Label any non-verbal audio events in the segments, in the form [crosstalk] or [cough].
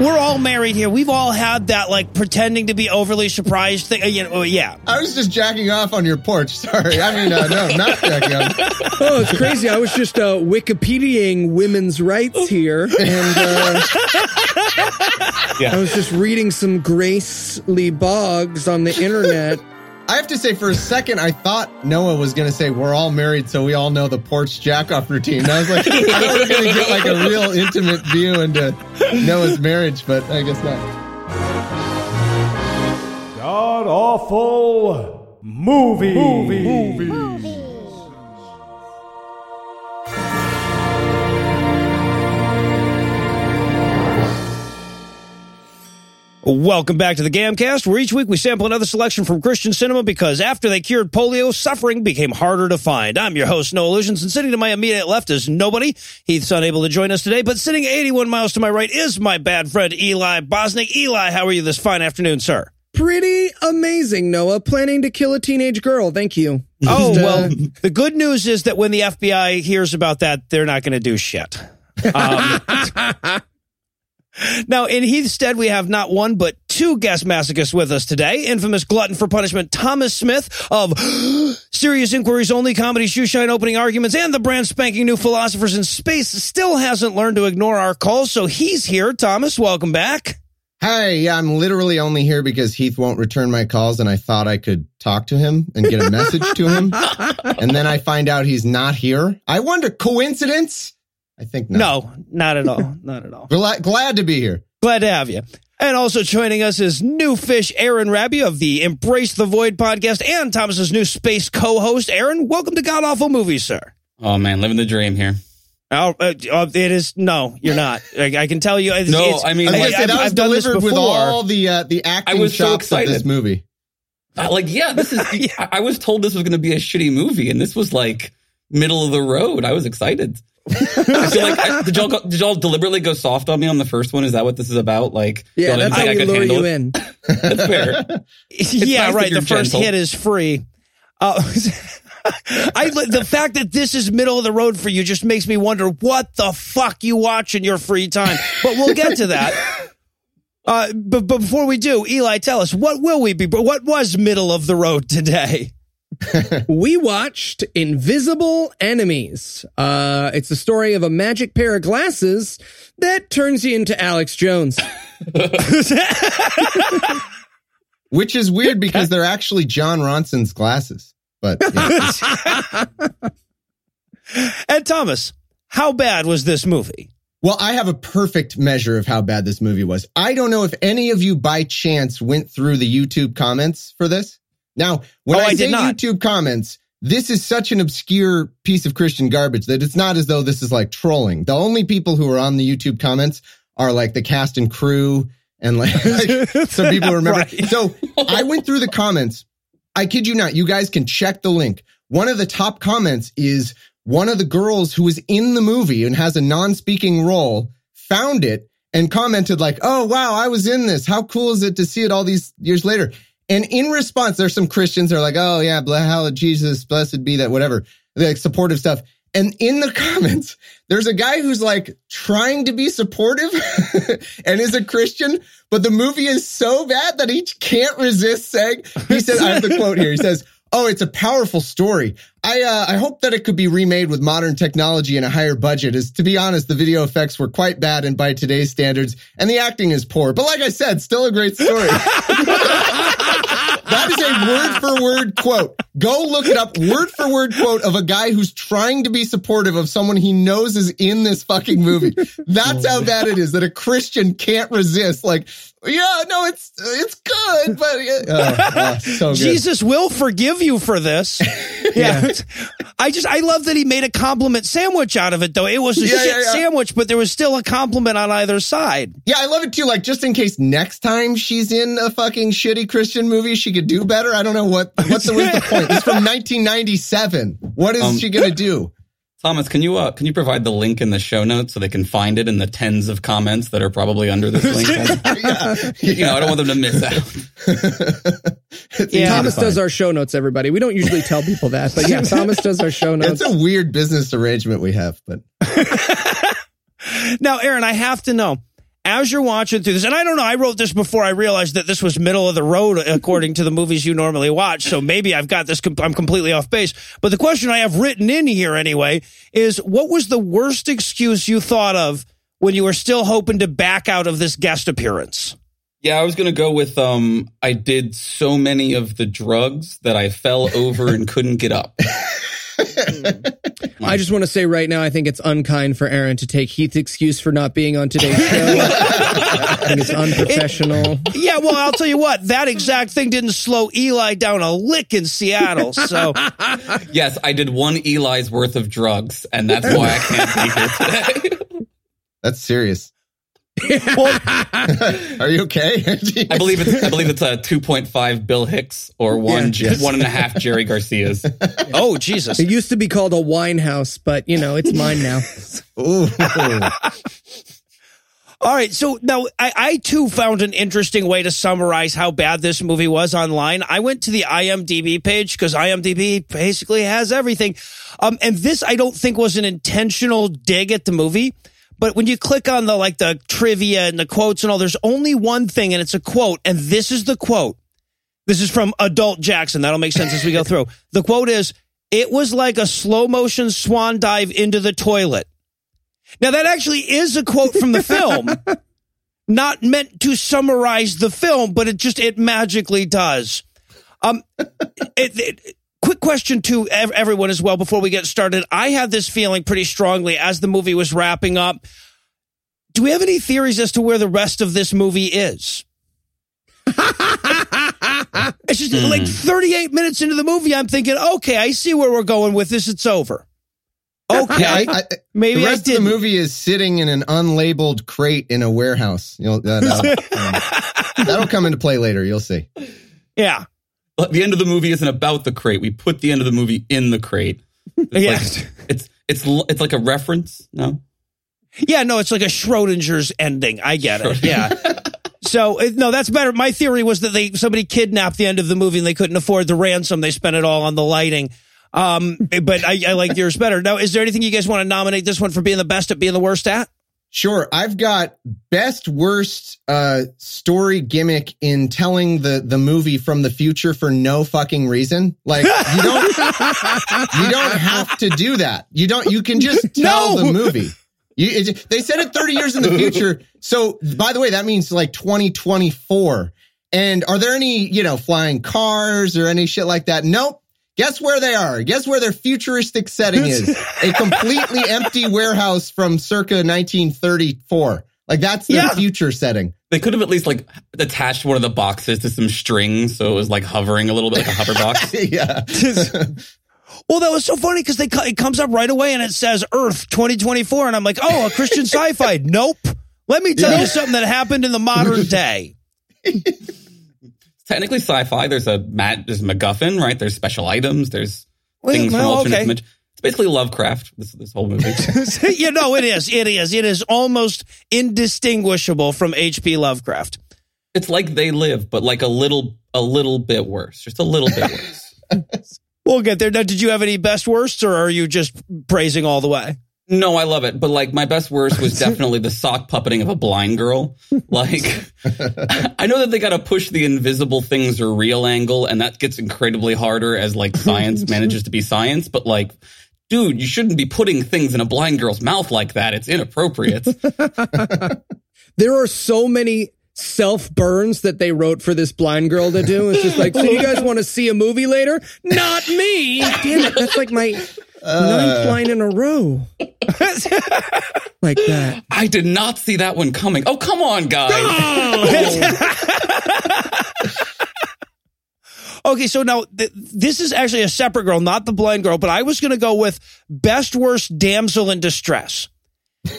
We're all married here. We've all had that like pretending to be overly surprised thing. You know, yeah. I was just jacking off on your porch. [laughs] Sorry. I mean, uh, no, not jacking off. [laughs] Oh, it's crazy. I was just uh, Wikipediaing women's rights here, and uh, I was just reading some Grace Lee Boggs on the internet. I have to say, for a second, I thought Noah was going to say, We're all married, so we all know the porch jack off routine. And I was like, [laughs] I thought we were going to get like a real intimate view into Noah's marriage, but I guess not. God awful movie movie movie. Welcome back to the Gamcast, where each week we sample another selection from Christian cinema because after they cured polio, suffering became harder to find. I'm your host, Noah Lugeons, and sitting to my immediate left is nobody. Heath's unable to join us today, but sitting 81 miles to my right is my bad friend Eli Bosnick. Eli, how are you this fine afternoon, sir? Pretty amazing, Noah. Planning to kill a teenage girl. Thank you. [laughs] Oh, uh, well, the good news is that when the FBI hears about that, they're not going to do shit. [laughs] Um, now, in Heath's stead, we have not one, but two guest masochists with us today. Infamous glutton for punishment, Thomas Smith of [gasps] Serious Inquiries Only Comedy Shoeshine Opening Arguments and the brand spanking new Philosophers in Space still hasn't learned to ignore our calls, so he's here. Thomas, welcome back. Hey, I'm literally only here because Heath won't return my calls, and I thought I could talk to him and get a message to him. [laughs] And then I find out he's not here. I wonder, coincidence? I think not. No, not at all. [laughs] Not at all. Glad, glad to be here. Glad to have you. And also joining us is new fish Aaron Rabi of the Embrace the Void podcast and Thomas's new space co-host. Aaron, welcome to God Awful Movies, sir. Oh man, living the dream here. Oh, uh, uh, it is no, you're not. I, I can tell you. It's, No, it's- I mean, I was like, gonna say, I've- that was I've done this delivered with before. all the uh, the acting I was so chops of this movie. Uh, like yeah, this is. [laughs] I I was told this was going to be a shitty movie, and this was like middle of the road. I was excited. I feel like I, [laughs] did y'all go, did y'all deliberately go soft on me on the first one? Is that what this is about? Like yeah, that's how I we could lure you it? in. [laughs] That's fair. [laughs] yeah, nice right. you're The first gentle. hit is free. Uh, I the fact that this is middle of the road for you just makes me wonder what the fuck you watch in your free time. But we'll get to that. Uh, but, but before we do, Eli, tell us what will we be? What was middle of the road today? We watched Invisible Enemies. Uh, it's the story of a magic pair of glasses that turns you into Alex Jones. [laughs] Which is weird because they're actually Jon Ronson's glasses. But yeah. [laughs] And Thomas, how bad was this movie? well, I have a perfect measure of how bad this movie was. I don't know if any of you by chance went through the YouTube comments for this. Now, when Oh, I, I say not. YouTube comments, this is such an obscure piece of Christian garbage that it's not as though this is like trolling. The only people who are on the YouTube comments are like the cast and crew and like, [laughs] like [laughs] some people remember. Right. So I went through the comments. I kid you not. You guys can check the link. One of the top comments is one of the girls who was in the movie and has a non-speaking role found it and commented like, "Oh wow, I was in this. How cool is it to see it all these years later?" And in response, there's some Christians that are like, "Oh yeah, hallelujah, Jesus, blessed be that, whatever." Like supportive stuff. And in the [laughs] comments, there's a guy who's like trying to be supportive [laughs] and is a Christian, but the movie is so bad that he can't resist saying, he said, I have the quote here. He says, Oh, it's a powerful story. I uh, I hope that it could be remade with modern technology and a higher budget. As to be honest, the video effects were quite bad and by today's standards, and the acting is poor. But like I said, still a great story. [laughs] that is a word for word quote. Go look it up. Word for word quote of a guy who's trying to be supportive of someone he knows is in this fucking movie. That's how bad it is that a Christian can't resist. Like, yeah, no, it's it's good, but oh, oh, so good. Jesus will forgive you for this. [laughs] yeah. I just I love that he made a compliment sandwich out of it though. It was a Yeah, shit yeah, yeah. sandwich, but there was still a compliment on either side. Yeah, I love it too. Like, just in case next time she's in a fucking shitty Christian movie, she could do better. I don't know what what the, was the point. It's from 1997. What is Um, she gonna do? Thomas, can you uh, can you provide the link in the show notes so they can find it in the tens of comments that are probably under this link? [laughs] yeah, [laughs] you know, I don't want them to miss out. [laughs] Yeah. Thomas does our show notes, everybody. We don't usually tell people that, but yeah, Thomas does our show notes. It's a weird business arrangement we have, but Now, Aaron, I have to know. As you're watching through this, and I don't know, I wrote this before I realized that this was middle of the road [laughs] according to the movies you normally watch. So maybe I've got this, com- I'm completely off base. But the question I have written in here anyway is what was the worst excuse you thought of when you were still hoping to back out of this guest appearance? Yeah, I was gonna go with um. I did so many of the drugs that I fell over and couldn't get up. [laughs] I just want to say right now, I think it's unkind for Aaron to take Heath's excuse for not being on today's show. [laughs] I think it's unprofessional. Yeah, well, I'll tell you what, that exact thing didn't slow Eli down a lick in Seattle. So [laughs] Yes, I did one Eli's worth of drugs, and that's why I can't be here today. that's serious. Well, Are you okay? [laughs] [laughs] I believe it's I believe it's a two point five Bill Hicks or one Yeah. one and a half Jerry Garcias. [laughs] oh, Jesus. It used to be called a Winehouse, but you know, it's mine now. Ooh. All right, so now I, I too found an interesting way to summarize how bad this movie was online. I went to the IMDb page because IMDb basically has everything. Um, and this I don't think was an intentional dig at the movie. But when you click on the like the trivia and the quotes and all, there's only one thing, and it's a quote, and this is the quote. This is from Adult Jackson. That'll make sense as we go [laughs] through. The quote is, "It was like a slow motion swan dive into the toilet." Now that actually is a quote from the film, [laughs] not meant to summarize the film, but it just it magically does. Um, it, it- quick question to ev- everyone as well before we get started. I had this feeling pretty strongly as the movie was wrapping up. Do we have any theories as to where the rest of this movie is? [laughs] it's just like 38 minutes into the movie. I'm thinking, okay, I see where we're going with this. It's over. Okay. Yeah, I, I, [laughs] Maybe the I rest of the movie is sitting in an unlabeled crate in a warehouse. You'll, that, [laughs] that'll, um, that'll come into play later. You'll see. yeah. The end of the movie isn't about the crate. We put the end of the movie in the crate. It's Yeah. like, [laughs] it's it's it's like a reference. No, Yeah, no, it's like a Schrodinger's ending. I get it. Yeah. So it- no, that's better. My theory was that they somebody kidnapped the end of the movie and they couldn't afford the ransom. They spent it all on the lighting. Um, but I, I like yours better. Now, is there anything you guys want to nominate this one for being the best at being the worst at? Sure. I've got best worst uh story gimmick in telling the the movie from the future for no fucking reason. Like you don't [laughs] you don't have to do that. You don't you can just tell No. the movie. You, it, they said it 30 years in the future. So by the way, that means like 2024. And are there any, you know, flying cars or any shit like that? Nope. Guess where they are? Guess where their futuristic setting is? A [laughs] completely empty warehouse from circa 1934. Like that's their Yeah. future setting. they could have at least like attached one of the boxes to some strings, so it was like hovering a little bit like a hover box. [laughs] yeah. [laughs] Well, that was so funny because they it comes up right away and it says Earth 2024, and I'm like, oh, a Christian sci-fi. Nope. Let me tell Yeah. you something that happened in the modern day. Technically sci-fi. There's a Matt. There's MacGuffin, right? There's special items. There's Well, things from well, alternate okay. dimension. It's basically Lovecraft. This this whole movie. [laughs] [laughs] you know, it is. It is. It is almost indistinguishable from H.P. Lovecraft. it's like they live, but like a little a little bit worse. Just a little bit worse. [laughs] We'll get there. Now, did you have any best worsts, or are you just praising all the way? No, I love it. But like my best worst was [laughs] definitely the sock puppeting of a blind girl. Like [laughs] I know that they got to push the invisible things are real angle and that gets incredibly harder as like science [laughs] manages to be science, but like dude, you shouldn't be putting things in a blind girl's mouth like that. It's inappropriate. There are so many self burns that they wrote for this blind girl to do. It's just like, so you guys want to see a movie later? Not me. Damn it. That's like my ninth line in a row. like that. I did not see that one coming. Oh, come on, guys. [laughs] Okay, so now th- this is actually a separate girl, not the blind girl, but I was going to go with best worst damsel in distress.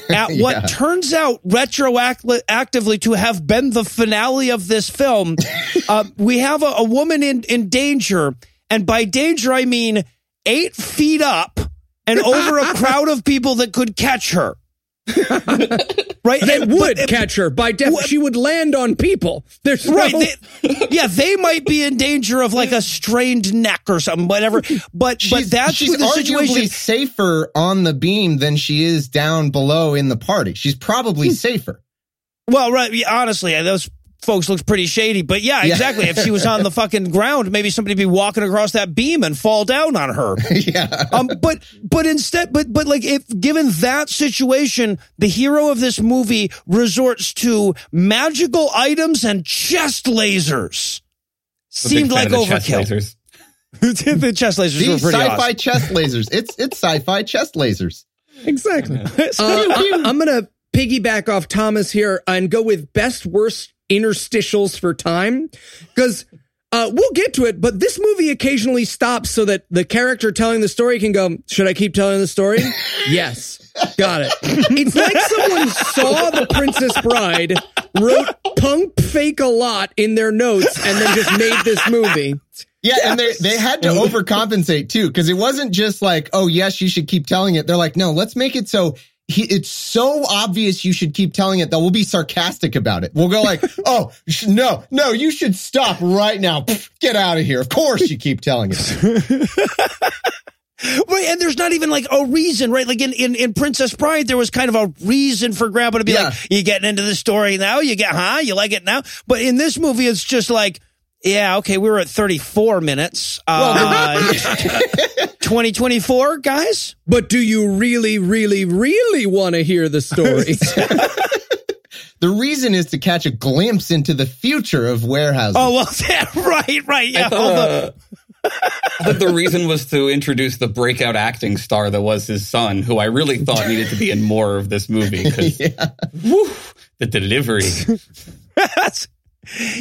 At [laughs] Yeah. what turns out retroactively to have been the finale of this film, [laughs] uh, we have a, a woman in, in danger, and by danger I mean eight feet up and over a crowd of people that could catch her. [laughs] right? They And- would but- catch her by death. What- She would land on people. There's no, Right. They, yeah, they might be in danger of like a strained neck or something, whatever. But She's, but that's she's the arguably situation. safer on the beam than she is down below in the party. She's probably Hmm. safer. Well, right. Honestly, those folks looks pretty shady. But yeah, Yeah. exactly. if she was on the [laughs] fucking ground, maybe somebody would be walking across that beam and fall down on her. [laughs] yeah. Um, but but instead, but but like if given that situation, the hero of this movie resorts to magical items and chest lasers. I'm Seemed like of [laughs] the chest lasers. the chest lasers were These pretty sci-fi awesome. chest lasers. It's it's sci-fi chest lasers. Exactly. Uh, I, am going to piggyback off Thomas here and go with best worst interstitials for time because uh, we'll get to it, but this movie occasionally stops so that the character telling the story can go, Should I keep telling the story? [laughs] yes. Got it. It's like someone saw The Princess Bride, wrote punk fake a lot in their notes, and then just made this movie. Yeah, and they they had to overcompensate too because it wasn't just like, oh yes, you should keep telling it. They're like, no, let's make it so he, it's so obvious you should keep telling it that we'll be sarcastic about it. We'll go like, [laughs] oh sh- no, no, you should stop right now. Pfft, Get out of here. Of course you keep telling it. [laughs] Right, and there's not even like a reason, right? Like in, in, in Princess Bride, there was kind of a reason for Grandpa to be Yeah. like, you getting into the story now? You get, huh? You like it now? But in this movie, it's just like, yeah, okay, we were at 34 minutes. Uh, [laughs] 2024, guys? But do you really, really, really want to hear the story? [laughs] The reason is to catch a glimpse into the future of warehousing. Oh, well, [laughs] yeah, right, right. Yeah. I thought, uh, I thought the reason was to introduce the breakout acting star that was his son, who I really thought needed to be in more of this movie. 'cause, whew, the delivery.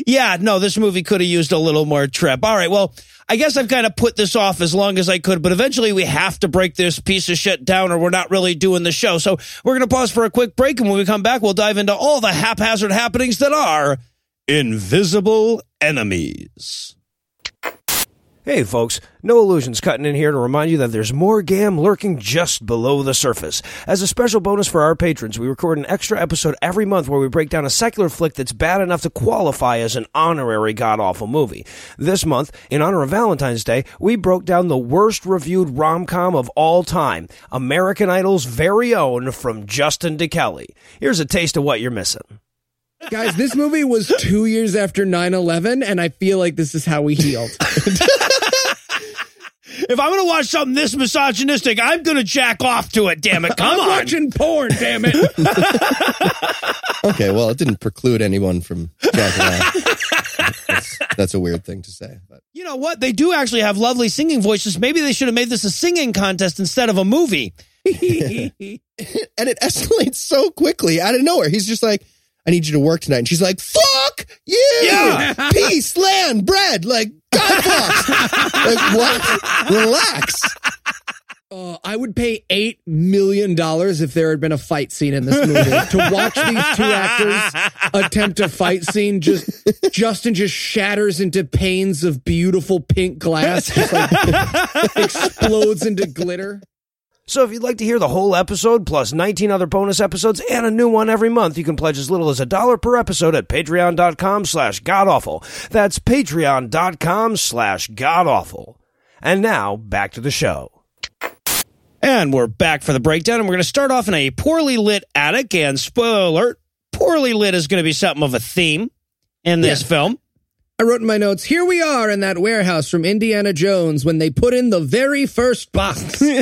Yeah, no, this movie could have used a little more trip. All right, well, I guess I've kind of put this off as long as I could, but eventually we have to break this piece of shit down or we're not really doing the show. So we're going to pause for a quick break, and when we come back, we'll dive into all the haphazard happenings that are invisible enemies. Hey folks, Noah Lugeons cutting in here to remind you that there's more GAM lurking just below the surface. As a special bonus for our patrons, we record an extra episode every month where we break down a secular flick that's bad enough to qualify as an honorary god-awful movie. This month, in honor of Valentine's Day, we broke down the worst reviewed rom-com of all time, American Idol's very own from Justin to Kelly. Here's a taste of what you're missing. Guys, this movie was two years after 9 11, and I feel like this is how we healed. [laughs] If I'm going to watch something this misogynistic, I'm going to jack off to it, damn it. Come I'm on. watching porn, damn it. [laughs] [laughs] Okay, well, it didn't preclude anyone from jacking off. That's, that's a weird thing to say. But You know what? They do actually have lovely singing voices. Maybe they should have made this a singing contest instead of a movie. [laughs] and it escalates so quickly out of nowhere. He's just like, I need you to work tonight. And she's like, fuck you. Yeah. Peace, land, bread. Like, God like, what? Relax. Uh, I would pay $8 million if there had been a fight scene in this movie. to watch these two actors attempt a fight scene, just Justin just shatters into panes of beautiful pink glass, just like explodes into glitter. So if you'd like to hear the whole episode plus 19 other bonus episodes and a new one every month, you can pledge as little as a dollar per episode at patreon.com slash godawful. That's patreon.com slash godawful. And now, back to the show. And we're back for the breakdown, and we're going to start off in a poorly lit attic. And spoiler alert, poorly lit is going to be something of a theme in this film. I wrote in my notes, here we are in that warehouse from Indiana Jones when they put in the very first box. [laughs] well,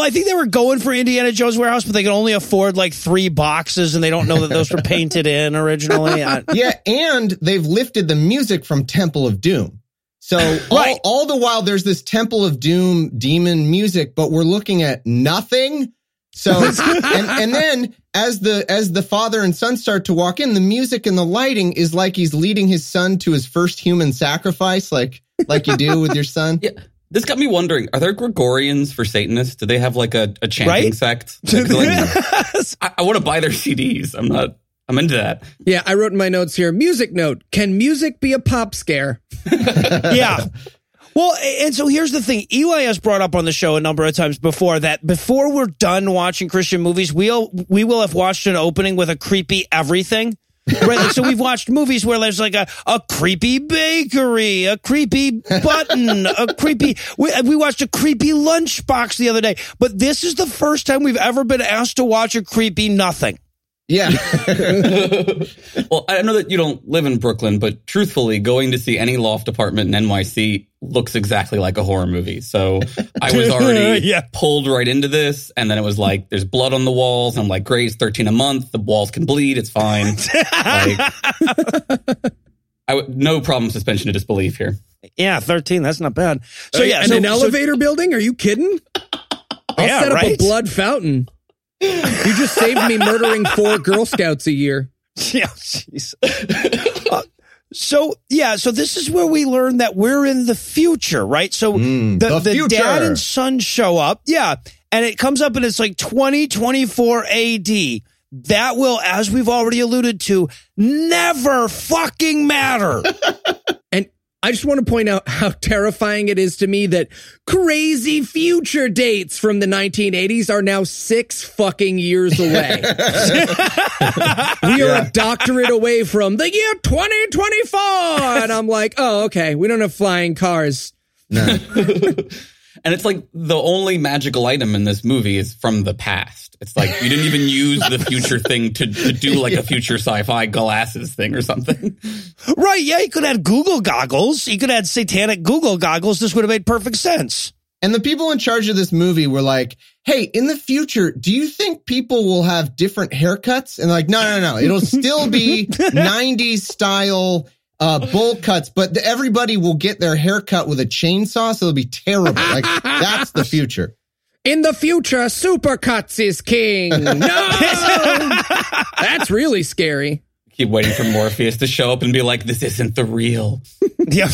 I think they were going for Indiana Jones warehouse, but they could only afford like three boxes, and they don't know that those were painted in originally. I- [laughs] yeah, and they've lifted the music from Temple of Doom. So [laughs] Right. all, all the while there's this Temple of Doom demon music, but we're looking at nothing. So and, and then as the as the father and son start to walk in, the music and the lighting is like he's leading his son to his first human sacrifice, like like you do [laughs] with your son. Yeah. This got me wondering: Are there Gregorians for Satanists? Do they have like a, a chanting Right? sect? [laughs] Like, I, I want to buy their CDs. I'm not. I'm into that. yeah, I wrote in my notes here, music note. Can music be a pop scare? [laughs] yeah. Well, and so here's the thing. Eli has brought up on the show a number of times before that before we're done watching Christian movies, we'll we will have watched an opening with a creepy everything. Right, like, so we've watched movies where there's like a, a creepy bakery, a creepy button, a creepy. We, we watched a creepy lunchbox the other day, but this is the first time we've ever been asked to watch a creepy nothing. Yeah. [laughs] Well, I know that you don't live in Brooklyn, but truthfully, going to see any loft apartment in NYC looks exactly like a horror movie. So I was already [laughs] Yeah. pulled right into this, and then it was like, "There's blood on the walls." I'm like, "Great, it's 13 a month. The walls can bleed. It's fine." [laughs] like, I w- no problem suspension of disbelief here. Yeah, 13, that's not bad. So yeah, and so, an so- elevator building? Are you kidding? I'll Yeah, set up a right? blood fountain. You just saved me murdering four Girl Scouts a year. [laughs] Yeah, jeez. So yeah, so this is where we learn that we're in the future, right? So Mm, the, the the dad and son show up, yeah, and it comes up and it's like 2024 AD. That will, as we've already alluded to, never fucking matter. [laughs] And I just want to point out how terrifying it is to me that crazy future dates from the 1980s are now six fucking years away. [laughs] we are a doctorate away from the year 2024. And I'm like, oh, okay. We don't have flying cars. [laughs] And it's like the only magical item in this movie is from the past. It's like you didn't even use the future thing to, to do like a [laughs] future sci-fi glasses thing or something. right? Yeah, he could have had Google goggles. He could have had satanic Google goggles. This would have made perfect sense. And the people in charge of this movie were like, "Hey, in the future, do you think people will have different haircuts?" And like, "No, no, no, it'll still be [laughs] '90s style uh, bowl cuts, but the, everybody will get their haircut with a chainsaw, so it'll be terrible. Like that's the future." In the future, Supercuts is king. [laughs] No! That's really scary. Keep waiting for Morpheus to show up and be like, "This isn't the real." [laughs] Yeah.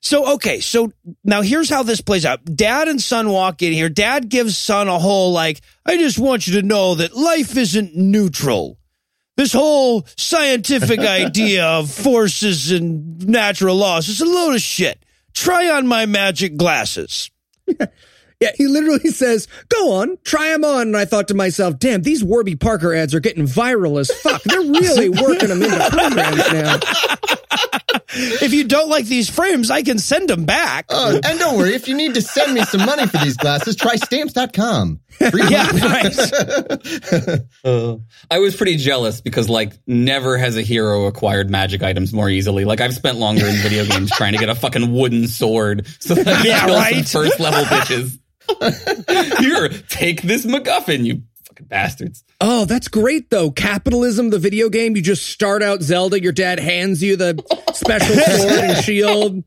So okay, so now here's how this plays out. Dad and son walk in here. Dad gives son a whole like, I just want you to know that life isn't neutral. This whole scientific [laughs] idea of forces and natural laws is a load of shit. Try on my magic glasses. [laughs] Yeah, he literally [laughs] says, "Go on, try them on." And I thought to myself, "Damn, these Warby Parker ads are getting viral as fuck. They're really [laughs] working them into programs now." If you don't like these frames, I can send them back. Oh, and don't worry, if you need to send me some money for these glasses, try stamps.com. Free [laughs] yeah, money. right. Uh, I was pretty jealous because like never has a hero acquired magic items more easily. Like I've spent longer in video games trying to get a fucking wooden sword so that I can Yeah, kill right. some first level bitches. Here, take this MacGuffin, you fucking bastards. Oh, that's great though. Capitalism, the video game. You just start out Zelda. Your dad hands you the special [laughs] sword and shield.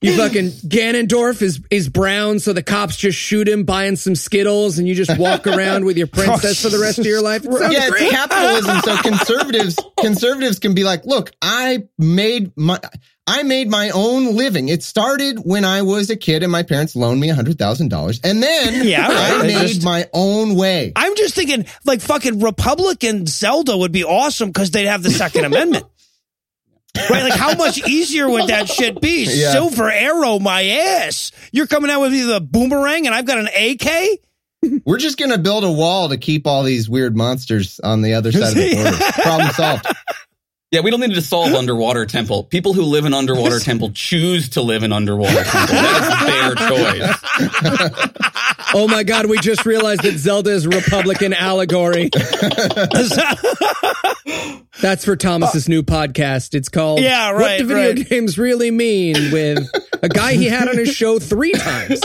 You fucking Ganondorf is is brown, so the cops just shoot him buying some Skittles, and you just walk [laughs] around with your princess for the rest of your life. It yeah, great. it's capitalism. So [laughs] conservatives, conservatives can be like, look, I made my, I made my own living. It started when I was a kid and my parents loaned me a hundred thousand dollars. And then [laughs] Yeah, right. I made just- my own way. I'm just thinking, like, fucking Republican Zelda would be awesome because they'd have the Second Amendment. Right? Like, how much easier would that shit be? [laughs] Yeah. Silver arrow my ass. You're coming out with me the boomerang and I've got an AK? We're just going to build a wall to keep all these weird monsters on the other side of the [laughs] border. Problem solved. Yeah, we don't need to solve underwater temple. People who live in underwater temple choose to live in underwater temple. That is their choice. Oh my god, we just realized that Zelda is a Republican allegory. [laughs] That's for Thomas's uh, new podcast. It's called Yeah, right. What right, Do Video right. Games Really Mean with [laughs] a guy he had on his show three times.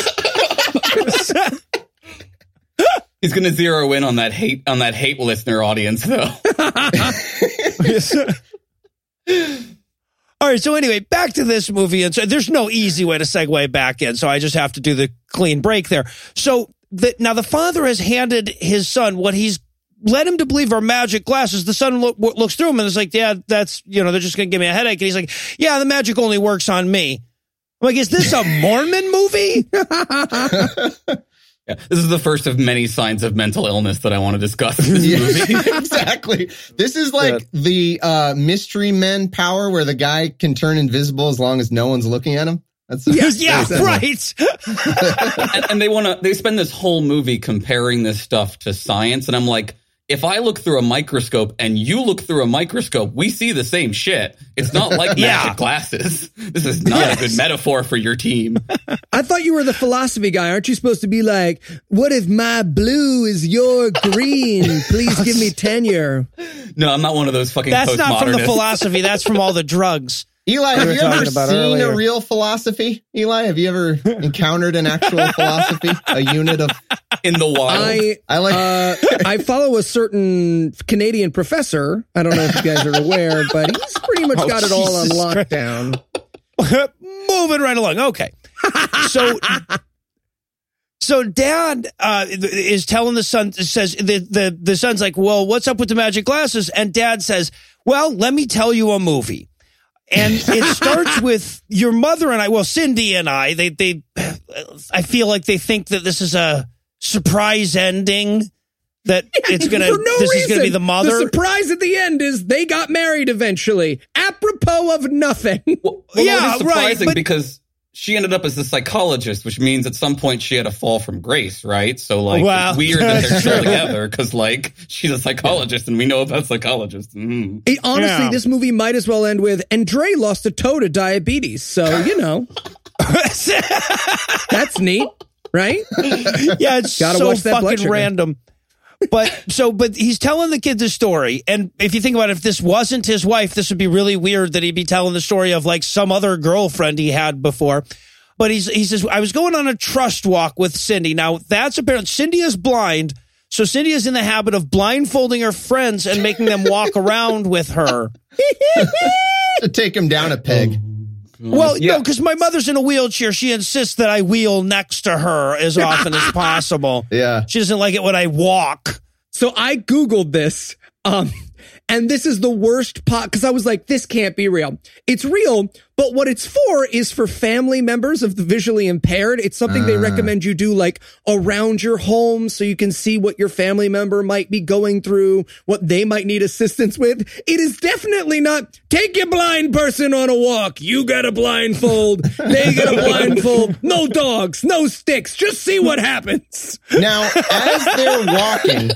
He's going to zero in on that hate on that hate listener audience, though. [laughs] All right. So anyway, back to this movie, and so there's no easy way to segue back in, so I just have to do the clean break there. So the, now the father has handed his son what he's led him to believe are magic glasses. The son look, looks through them and is like, "Yeah, that's you know, they're just gonna give me a headache." And he's like, "Yeah, the magic only works on me." I'm like, is this a [laughs] Mormon movie? [laughs] Yeah, this is the first of many signs of mental illness that I want to discuss in this [laughs] Yeah, movie. exactly. This is like the uh, mystery men power where the guy can turn invisible as long as no one's looking at him. That's yeah, that's- right. and, and they want to they spend this whole movie comparing this stuff to science and i'm like if i look through a microscope and you look through a microscope we see the same shit it's not like [laughs] Yeah. magic glasses this is not a good metaphor for your team I thought you were the philosophy guy. Aren't you supposed to be like, what if my blue is your green? Please give me tenure. no i'm not one of those fucking That's not from the philosophy. That's from all the drugs. Eli, have were you ever about seen earlier. a real philosophy? Eli, have you ever [laughs] encountered an actual philosophy? A unit of in the wild I I like uh, I follow a certain Canadian professor. I don't know if you guys are aware, but he's pretty much Oh, got it all on lockdown. [laughs] Moving right along. Okay. So, so dad uh, is telling the son, says, the, the, the son's like, well, what's up with the magic glasses? And dad says, well, let me tell you a movie. And [laughs] it starts with your mother and I, well, Cindy and I, they, they, I feel like they think that this is a surprise ending. That it's gonna, For no this reason. is gonna be the mother. The surprise at the end is they got married eventually, apropos of nothing. well, well, Yeah, it is right, surprising but- because she ended up as a psychologist, which means at some point she had a fall from grace, right? So like, Wow. it's weird that they're still together because like she's a psychologist and we know about psychologists. Mhm. It- honestly, Yeah. this movie might as well end with, and Dre lost a toe to diabetes. So, you know, [laughs] that's neat, right? yeah, it's Gotta so watch that fucking sugar. random. But so, but he's telling the kid the story, and if you think about it, if this wasn't his wife, this would be really weird that he'd be telling the story of like some other girlfriend he had before. But he's he says I was going on a trust walk with Cindy. Now that's apparent. Cindy is blind, so Cindy is in the habit of blindfolding her friends and making them walk around with her. [laughs] to take him down a peg. Well, Yeah. no, because my mother's in a wheelchair. She insists that I wheel next to her as [laughs] often as possible. Yeah. She doesn't like it when I walk. So I Googled this. Um, and this is the worst pot because I was like, this can't be real. It's real, but what it's for is for family members of the visually impaired. It's something they ah. recommend you do like around your home so you can see what your family member might be going through, what they might need assistance with. It is definitely not take your blind person on a walk. You got a blindfold. They got a blindfold. [laughs] No dogs, no sticks. Just see what happens. Now, as they're walking,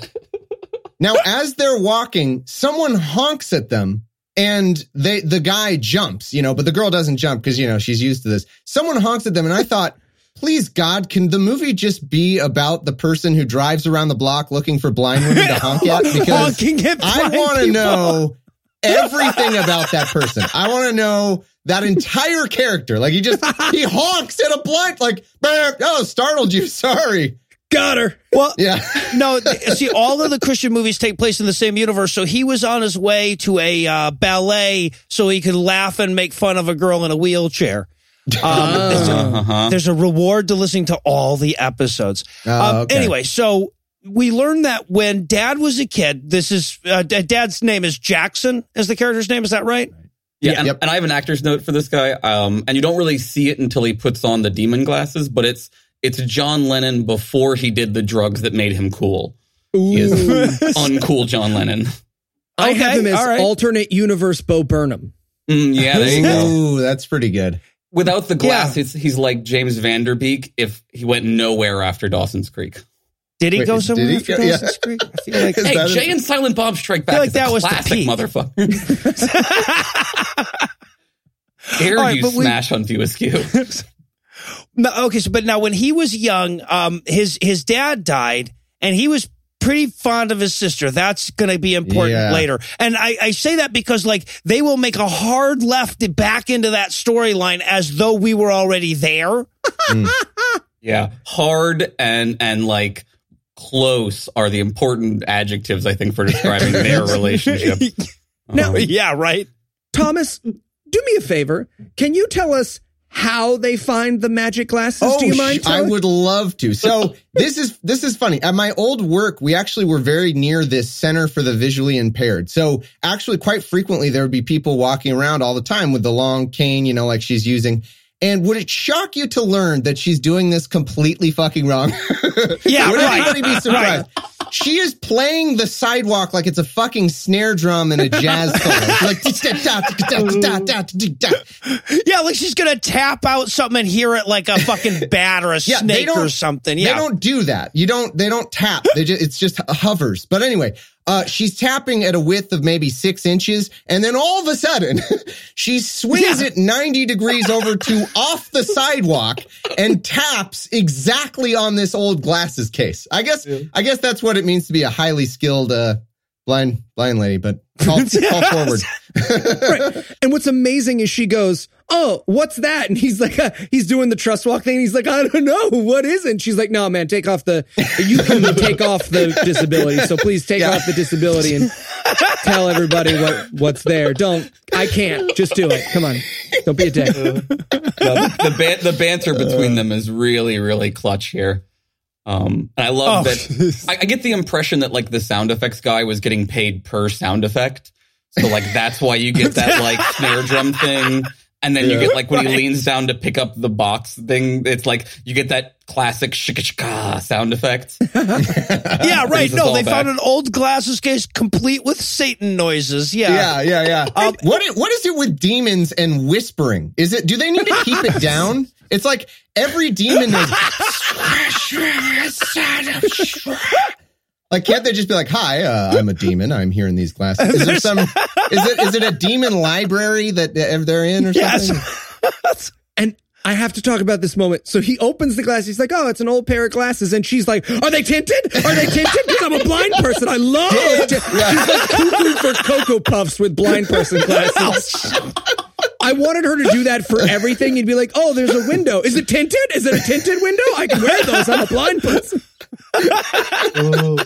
now as they're walking, someone honks at them and they the guy jumps, you know, but the girl doesn't jump because you know she's used to this. Someone honks at them, and I thought, please God, can the movie just be about the person who drives around the block looking for blind women to honk at? [laughs] Because at I want to know everything about that person. I want to know that entire character. Like he just he honks at a blind, like, "Bah, oh, startled you. Sorry. Got her. Well, Yeah. [laughs] no, see, all of the Christian movies take place in the same universe. So he was on his way to a uh, ballet so he could laugh and make fun of a girl in a wheelchair. [laughs] Um, there's, a, Uh-huh. there's a reward to listening to all the episodes. Oh, um, okay. Anyway, so we learned that when dad was a kid, this is uh, d- dad's name is Jackson, is the character's name. Is that right? Yeah, Yeah. and, Yep. and I have an actor's note for this guy. Um, and you don't really see it until he puts on the demon glasses, but it's it's John Lennon before he did the drugs that made him cool. He is [laughs] uncool John Lennon. I have him as all right. alternate universe Bo Burnham. Mm, yeah, there you go. Ooh, that's pretty good. Without the glasses, he's like James Van Der Beek if he went nowhere after Dawson's Creek. Did he Wait, go somewhere he after go- yeah. Dawson's Creek? I feel like [laughs] Hey, Jay a- and Silent Bob Strike Back like is that a was the classic, peak. motherfucker. [laughs] Dare All right, you but we- smash on View Askew? No, okay, so but now when he was young, um, his his dad died, and he was pretty fond of his sister. That's going to be important Yeah. later. And I, I say that because like they will make a hard left back into that storyline as though we were already there. [laughs] Yeah, hard and and like close are the important adjectives I think for describing [laughs] their relationship. [laughs] Now- Um, yeah, right. Thomas, do me a favor. Can you tell us how they find the magic glasses? do you oh, mind? Oh, I would love to. So [laughs] this is this is funny. At my old work, we actually were very near this center for the visually impaired. So actually, quite frequently, there would be people walking around all the time with the long cane, you know, like she's using. And would it shock you to learn that she's doing this completely fucking wrong? [laughs] Yeah, I would right. anybody be [laughs] surprised? She is playing the sidewalk like it's a fucking snare drum in a jazz solo. She's like Yeah, like she's gonna tap out something and hear it like a fucking bat or a [laughs] Yeah, snake or something. Yeah, They don't do that. You don't. They don't tap. They just. It's just hovers. But anyway, uh, she's tapping at a width of maybe six inches, and then all of a sudden, [laughs] she swings Yeah. it ninety degrees over to [laughs] off the sidewalk and taps exactly on this old glasses case. I guess. I guess that's what it means to be a highly skilled uh, blind blind lady. But [laughs] call, call forward. Right. And what's amazing is she goes, "Oh, what's that?" And he's like, uh, he's doing the trust walk thing. He's like, "I don't know, what is it?" And she's like, "No, man, take off the. You can take off the disability. So please take Yeah. off the disability and tell everybody what what's there. Don't. I can't. Just do it. Come on. Don't be a dick." the, the, ban- the banter between them is really, really clutch here. Um, and I love Oh. that. I, I get the impression that like the sound effects guy was getting paid per sound effect. So like that's why you get that like snare drum thing. And then you get like when he leans down to pick up the box thing, it's like you get that classic shika shika sound effect. [laughs] Yeah, right. No, they back. found an old glasses case complete with Satan noises. Yeah. Yeah, yeah, yeah. Um, what what is it with demons and whispering? Is it do they need to keep it down? It's like every demon is [laughs] [laughs] like can't they just be like, "Hi, uh, I'm a demon. I'm here in these glasses." Is there some? Is it is it a demon library that they're in or Yes. something? [laughs] And I have to talk about this moment. So he opens the glass. He's like, "Oh, it's an old pair of glasses," and she's like, "Are they tinted? Are they tinted? Because I'm a blind person. I love." T-. She's like cuckoo for cocoa puffs with blind person glasses. [laughs] I wanted her to do that for everything. You'd be like, "Oh, there's a window. Is it tinted? Is it a tinted window? I can wear those. I'm a blind person." Oh.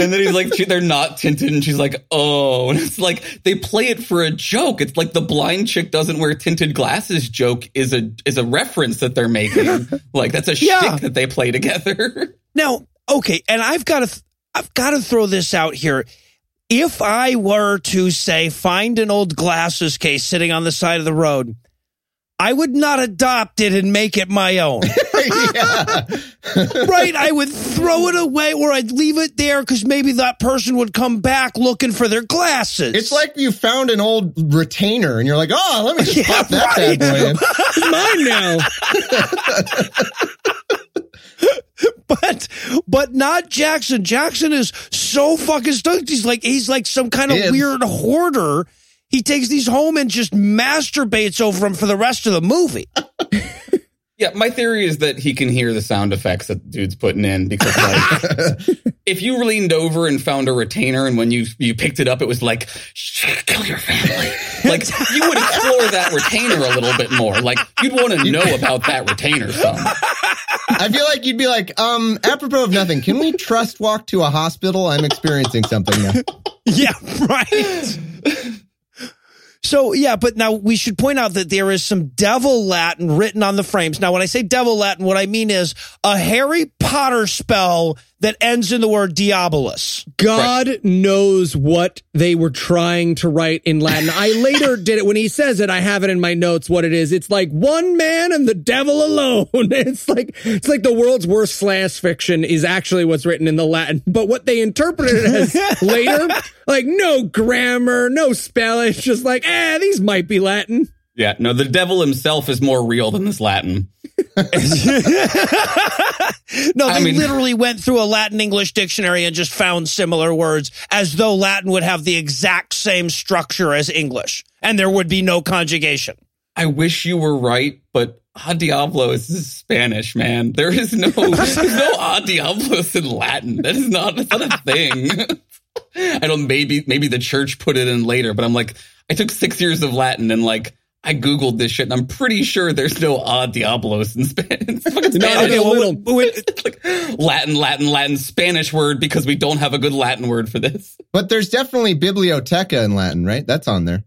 And then he's like, they're not tinted, and she's like, oh, and it's like they play it for a joke. It's like the blind chick doesn't wear tinted glasses joke is a is a reference that they're making. like that's a Yeah. shtick that they play together. Now, okay, and I've got to, th- I've got to throw this out here. If I were to say find an old glasses case sitting on the side of the road, I would not adopt it and make it my own. [laughs] right? I would throw it away or I'd leave it there because maybe that person would come back looking for their glasses. It's like you found an old retainer and you're like, "Oh, let me just [laughs] Yeah, pop that right. bad boy in." It's mine now. [laughs] but but not Jackson. Jackson is so fucking stoked. He's like he's like some kind of weird hoarder. He takes these home and just masturbates over them for the rest of the movie. [laughs] Yeah, my theory is that he can hear the sound effects that the dude's putting in because, like, [laughs] if you leaned over and found a retainer, and when you you picked it up, it was like, "Shh, "Kill your family." Like, you would explore that retainer a little bit more. Like, you'd want to know about that retainer some. [laughs] I feel like you'd be like, um, apropos of nothing, can we trust walk to a hospital? I'm experiencing something now. [laughs] Yeah, right. So yeah, but now we should point out that there is some devil Latin written on the frames. Now, when I say devil Latin, what I mean is a Harry Potter spell that ends in the word diabolus. God knows what they were trying to write in Latin. I [laughs] later did it when he says it. I have it in my notes what it is. It's like one man and the devil alone. [laughs] It's like it's like the world's worst slash fiction is actually what's written in the Latin. But what they interpreted it as [laughs] later, like no grammar, no spelling, just like, eh, these might be Latin. Yeah, no, the devil himself is more real than this Latin. [laughs] No, they I mean- literally went through a Latin English dictionary and just found similar words as though Latin would have the exact same structure as English and there would be no conjugation. I wish you were right, but A Diablo is Spanish, man. There is no there's no [laughs] A Diablos in Latin. That is not that's not a thing. [laughs] I don't maybe maybe the church put it in later, but I'm like, I took six years of Latin and like I googled this shit and I'm pretty sure there's no A Diablos in [laughs] Spanish. It's fucking Not Spanish. a little. [laughs] It's like Latin, Latin, Latin, Spanish word because we don't have a good Latin word for this. But there's definitely biblioteca in Latin, right? That's on there.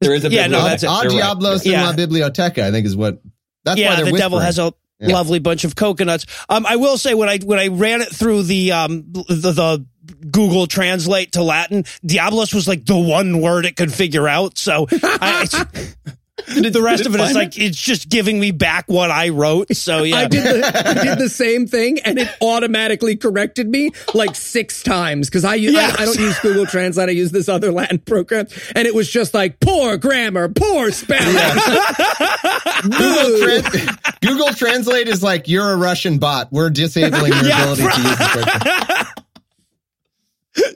There is a Yeah, no, biblioteca. that's it. A You're right. Diablos Yeah. in la biblioteca, I think is what. That's why yeah, they're the devil has a Yeah. lovely bunch of coconuts. Um, I will say when I when I ran it through the um the, the Google Translate to Latin, Diablos was like the one word it could figure out. So [laughs] I, the rest did it of it is find like it's just giving me back what I wrote. So [laughs] yeah, I did the I did the [laughs] same thing, and it automatically corrected me like six times because I, use Yes. I I don't use Google Translate. I use this other Latin program, and it was just like poor grammar, poor spelling. [laughs] Google, Tran- Google Translate is like you're a Russian bot. We're disabling your Yeah, ability to use this. program.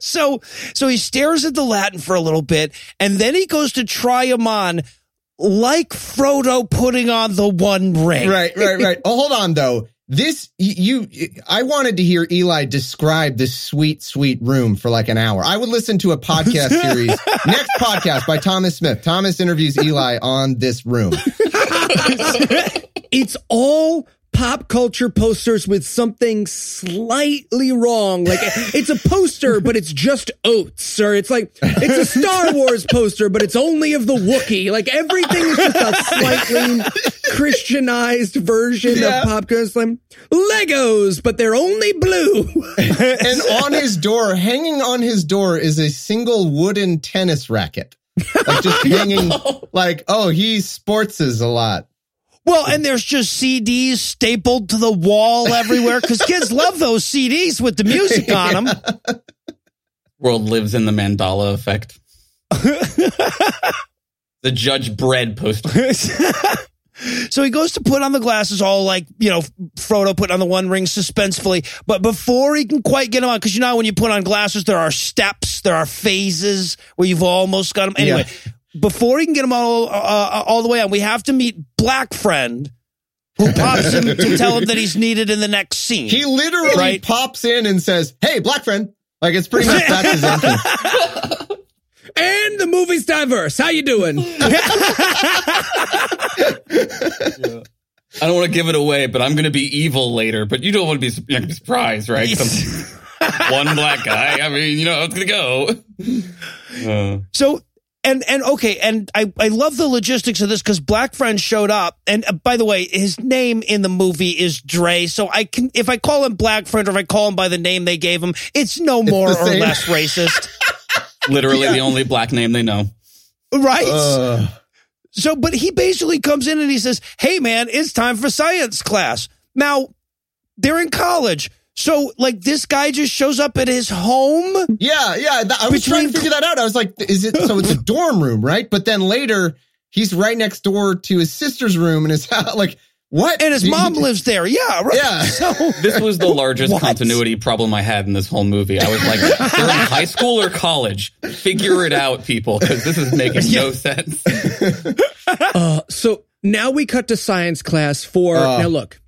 so so he stares at the Latin for a little bit, and then he goes to try him on, like Frodo putting on the One Ring. Right, right, right. Oh, hold on though. This you, you I wanted to hear Eli describe this sweet, sweet room for like an hour. I would listen to a podcast [laughs] series, next podcast by Thomas Smith. Thomas interviews Eli on this room. [laughs] it's all pop culture posters with something slightly wrong. Like [laughs] it's a poster, but it's just oats, or it's like it's a Star [laughs] Wars poster, but it's only of the Wookiee. Like everything is just a [laughs] slightly Christianized version Yeah. of pop culture. Legos, but they're only blue. And on his door, hanging on his door is a single wooden tennis racket. Like just hanging like, oh, he sportses a lot. Well, and there's just CDs stapled to the wall everywhere because kids love those CDs with the music on them. [laughs] World lives in the Mandela effect. [laughs] the Judge Bread poster. [laughs] so he goes to put on the glasses, all like, you know, Frodo put on the one ring suspensefully. But before he can quite get them on, because you know, when you put on glasses, there are steps, there are phases where you've almost got them. Anyway, before he can get them all, uh, all the way on, we have to meet Black Friend, who pops in to tell him that he's needed in the next scene. He literally Right. pops in and says, Hey, black friend. Like it's pretty much that's his entrance. [laughs] and the movie's diverse. How you doing? [laughs] I don't want to give it away, but I'm going to be evil later. But you don't want to be, you're gonna be surprised, right? Some- [laughs] one black guy. I mean, you know it's going to go. Uh, So and and okay, and I I love the logistics of this because Black Friend showed up, and uh, by the way, his name in the movie is Dre. So I can if I call him Black Friend or if I call him by the name they gave him, it's no more the or same. less racist, [laughs] literally the only black name they know. right? Ugh. So, but he basically comes in and he says, Hey man, it's time for science class. Now, they're in college. So, like, this guy just shows up at his home. Yeah, yeah. th- I was trying to figure that out. I was like, is it so it's a [laughs] dorm room, right? But then later he's right next door to his sister's room and his [laughs] house. Like, what? And his He- mom he- lives there. Yeah, right. Yeah. [laughs] So, This was the largest What? continuity problem I had in this whole movie. I was like, they're in high school or college. Figure it out, people, because this is making no sense. Uh, so now we cut to science class for Uh. now. Look,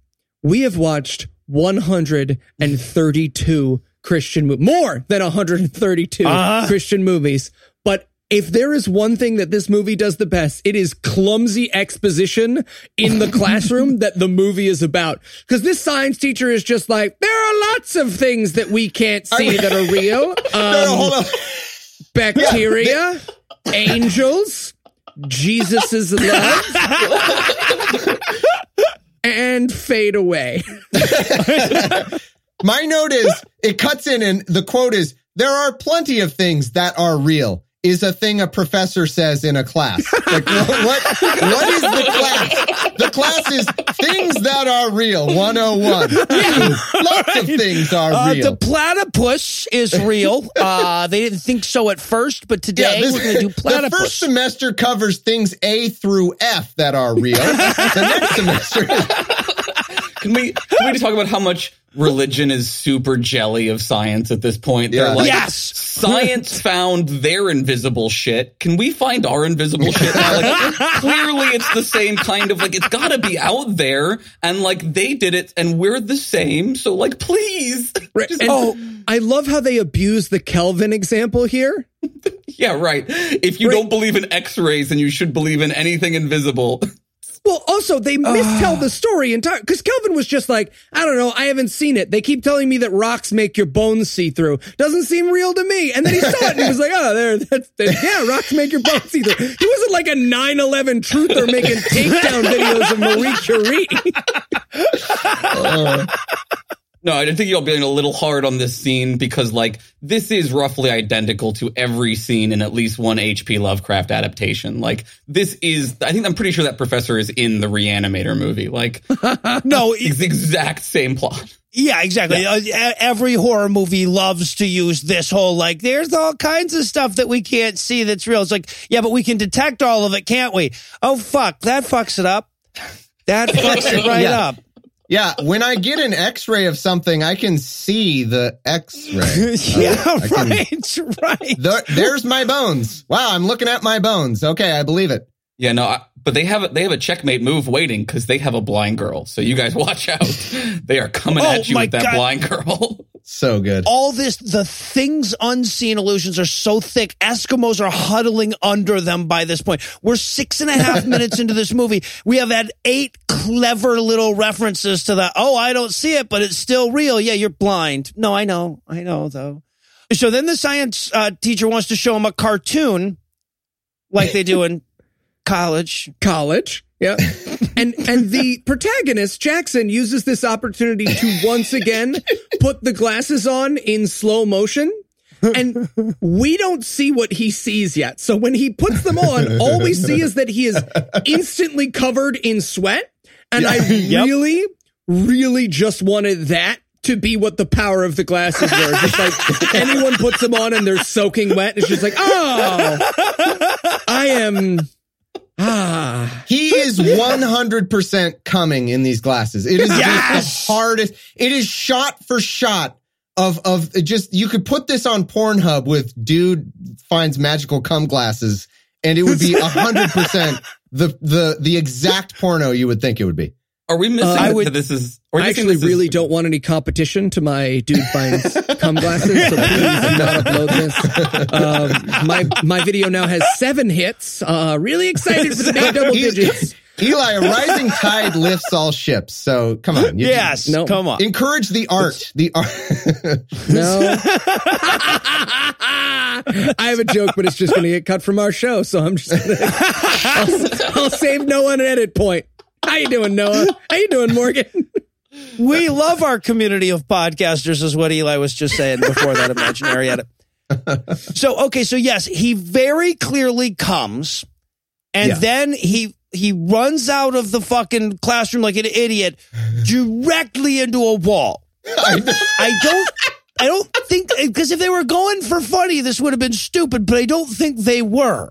we have watched 132 Christian movies, more than 132 Uh-huh. Christian movies. But if there is one thing that this movie does the best, it is clumsy exposition in the [laughs] classroom that the movie is about. Because this science teacher is just like, there are lots of things that we can't see that are real. [laughs] No, no, Um, hold on. bacteria, angels, Jesus's love, [laughs] and fade away. [laughs] My note is it cuts in and the quote is there are plenty of things that are real. Is a thing a professor says in a class. Like [laughs] what what, is the class? The class is things that are real 101. Lots of things are Uh, real. the platypus is real. [laughs] Uh, they didn't think so at first, but today this- we're going to do platypus. the first semester covers things A through F that are real. the next semester can we can we just talk about how much religion is super jelly of science at this point? They're like, Yes. science found their invisible shit. Can we find our invisible shit now? Like, [laughs] clearly, it's the same kind of like it's got to be out there, and like they did it, and we're the same. So like, please, Right. Just- And oh, I love how they abuse the Kelvin example here. [laughs] yeah, right. If you Right. don't believe in X-rays, then you should believe in anything invisible. [laughs] Well, also they mistell the story entirely because Kelvin was just like, I don't know, I haven't seen it. They keep telling me that rocks make your bones see through. Doesn't seem real to me. And then he saw it and he was like, oh, there, that's, that, yeah, rocks make your bones see through. He wasn't like a 9/11 truther making takedown videos of Marie Curie. [laughs] Uh. No, I don't think you're being a little hard on this scene because, like, this is roughly identical to every scene in at least one H.P. Lovecraft adaptation. Like, this is, I think I'm pretty sure that professor is in the Reanimator movie. Like, [laughs] No, it's the exact same plot. Yeah, exactly. Uh, e- every horror movie loves to use this whole like, there's all kinds of stuff that we can't see that's real. It's like, yeah, but we can detect all of it, can't we? Oh, fuck. That fucks it up. That fucks it [laughs] right Yeah. up. Yeah, when I get an X-ray of something, I can see the X-ray. [laughs] yeah, I can- right, right. There- there's my bones. Wow, I'm looking at my bones. Okay, I believe it. Yeah, no, I, but they have a, they have a checkmate move waiting because they have a blind girl. So you guys [laughs] watch out. They are coming Oh, at you with that God. blind girl. So good. all this the things unseen illusions are so thick eskimos are huddling under them by this point we're six and a half [laughs] minutes into this movie we have had eight clever little references to that oh i don't see it but it's still real yeah you're blind no i know i know though so then the science uh, teacher wants to show him a cartoon like they do in college College. Yeah. [laughs] And and the protagonist, Jackson, uses this opportunity to once again put the glasses on in slow motion. And we don't see what he sees yet. So when he puts them on, all we see is that he is instantly covered in sweat. And I [laughs] Yep. really, really just wanted that to be what the power of the glasses were. Just like anyone puts them on and they're soaking wet. It's just like, oh, I am. Ah. He is 100% coming in these glasses. It is Yes! the hardest. It is shot for shot of, of just, you could put this on Pornhub with dude finds magical cum glasses and it would be [laughs] 100% the, the, the exact porno you would think it would be. Are we missing Uh, I that would- this is? Are we I actually this is- really don't want any competition to my dude finds [laughs] cum glasses, so please do not upload this. Um, my my video now has seven hits. Uh, really excited for the big [laughs] double digits. Eli, a rising tide lifts all ships. So come on. You- yes No. come on Encourage the art. The art. [laughs] No, I have a joke, but it's just going to get cut from our show, so I'm just gonna, I'll, I'll save Noah an edit point. How you doing, Noah? How you doing, Morgan? [laughs] we love our community of podcasters is what eli was just saying before that imaginary edit [laughs] so okay so yes he very clearly comes and Yeah. then he he runs out of the fucking classroom like an idiot directly into a wall [laughs] i don't i don't think because if they were going for funny this would have been stupid but i don't think they were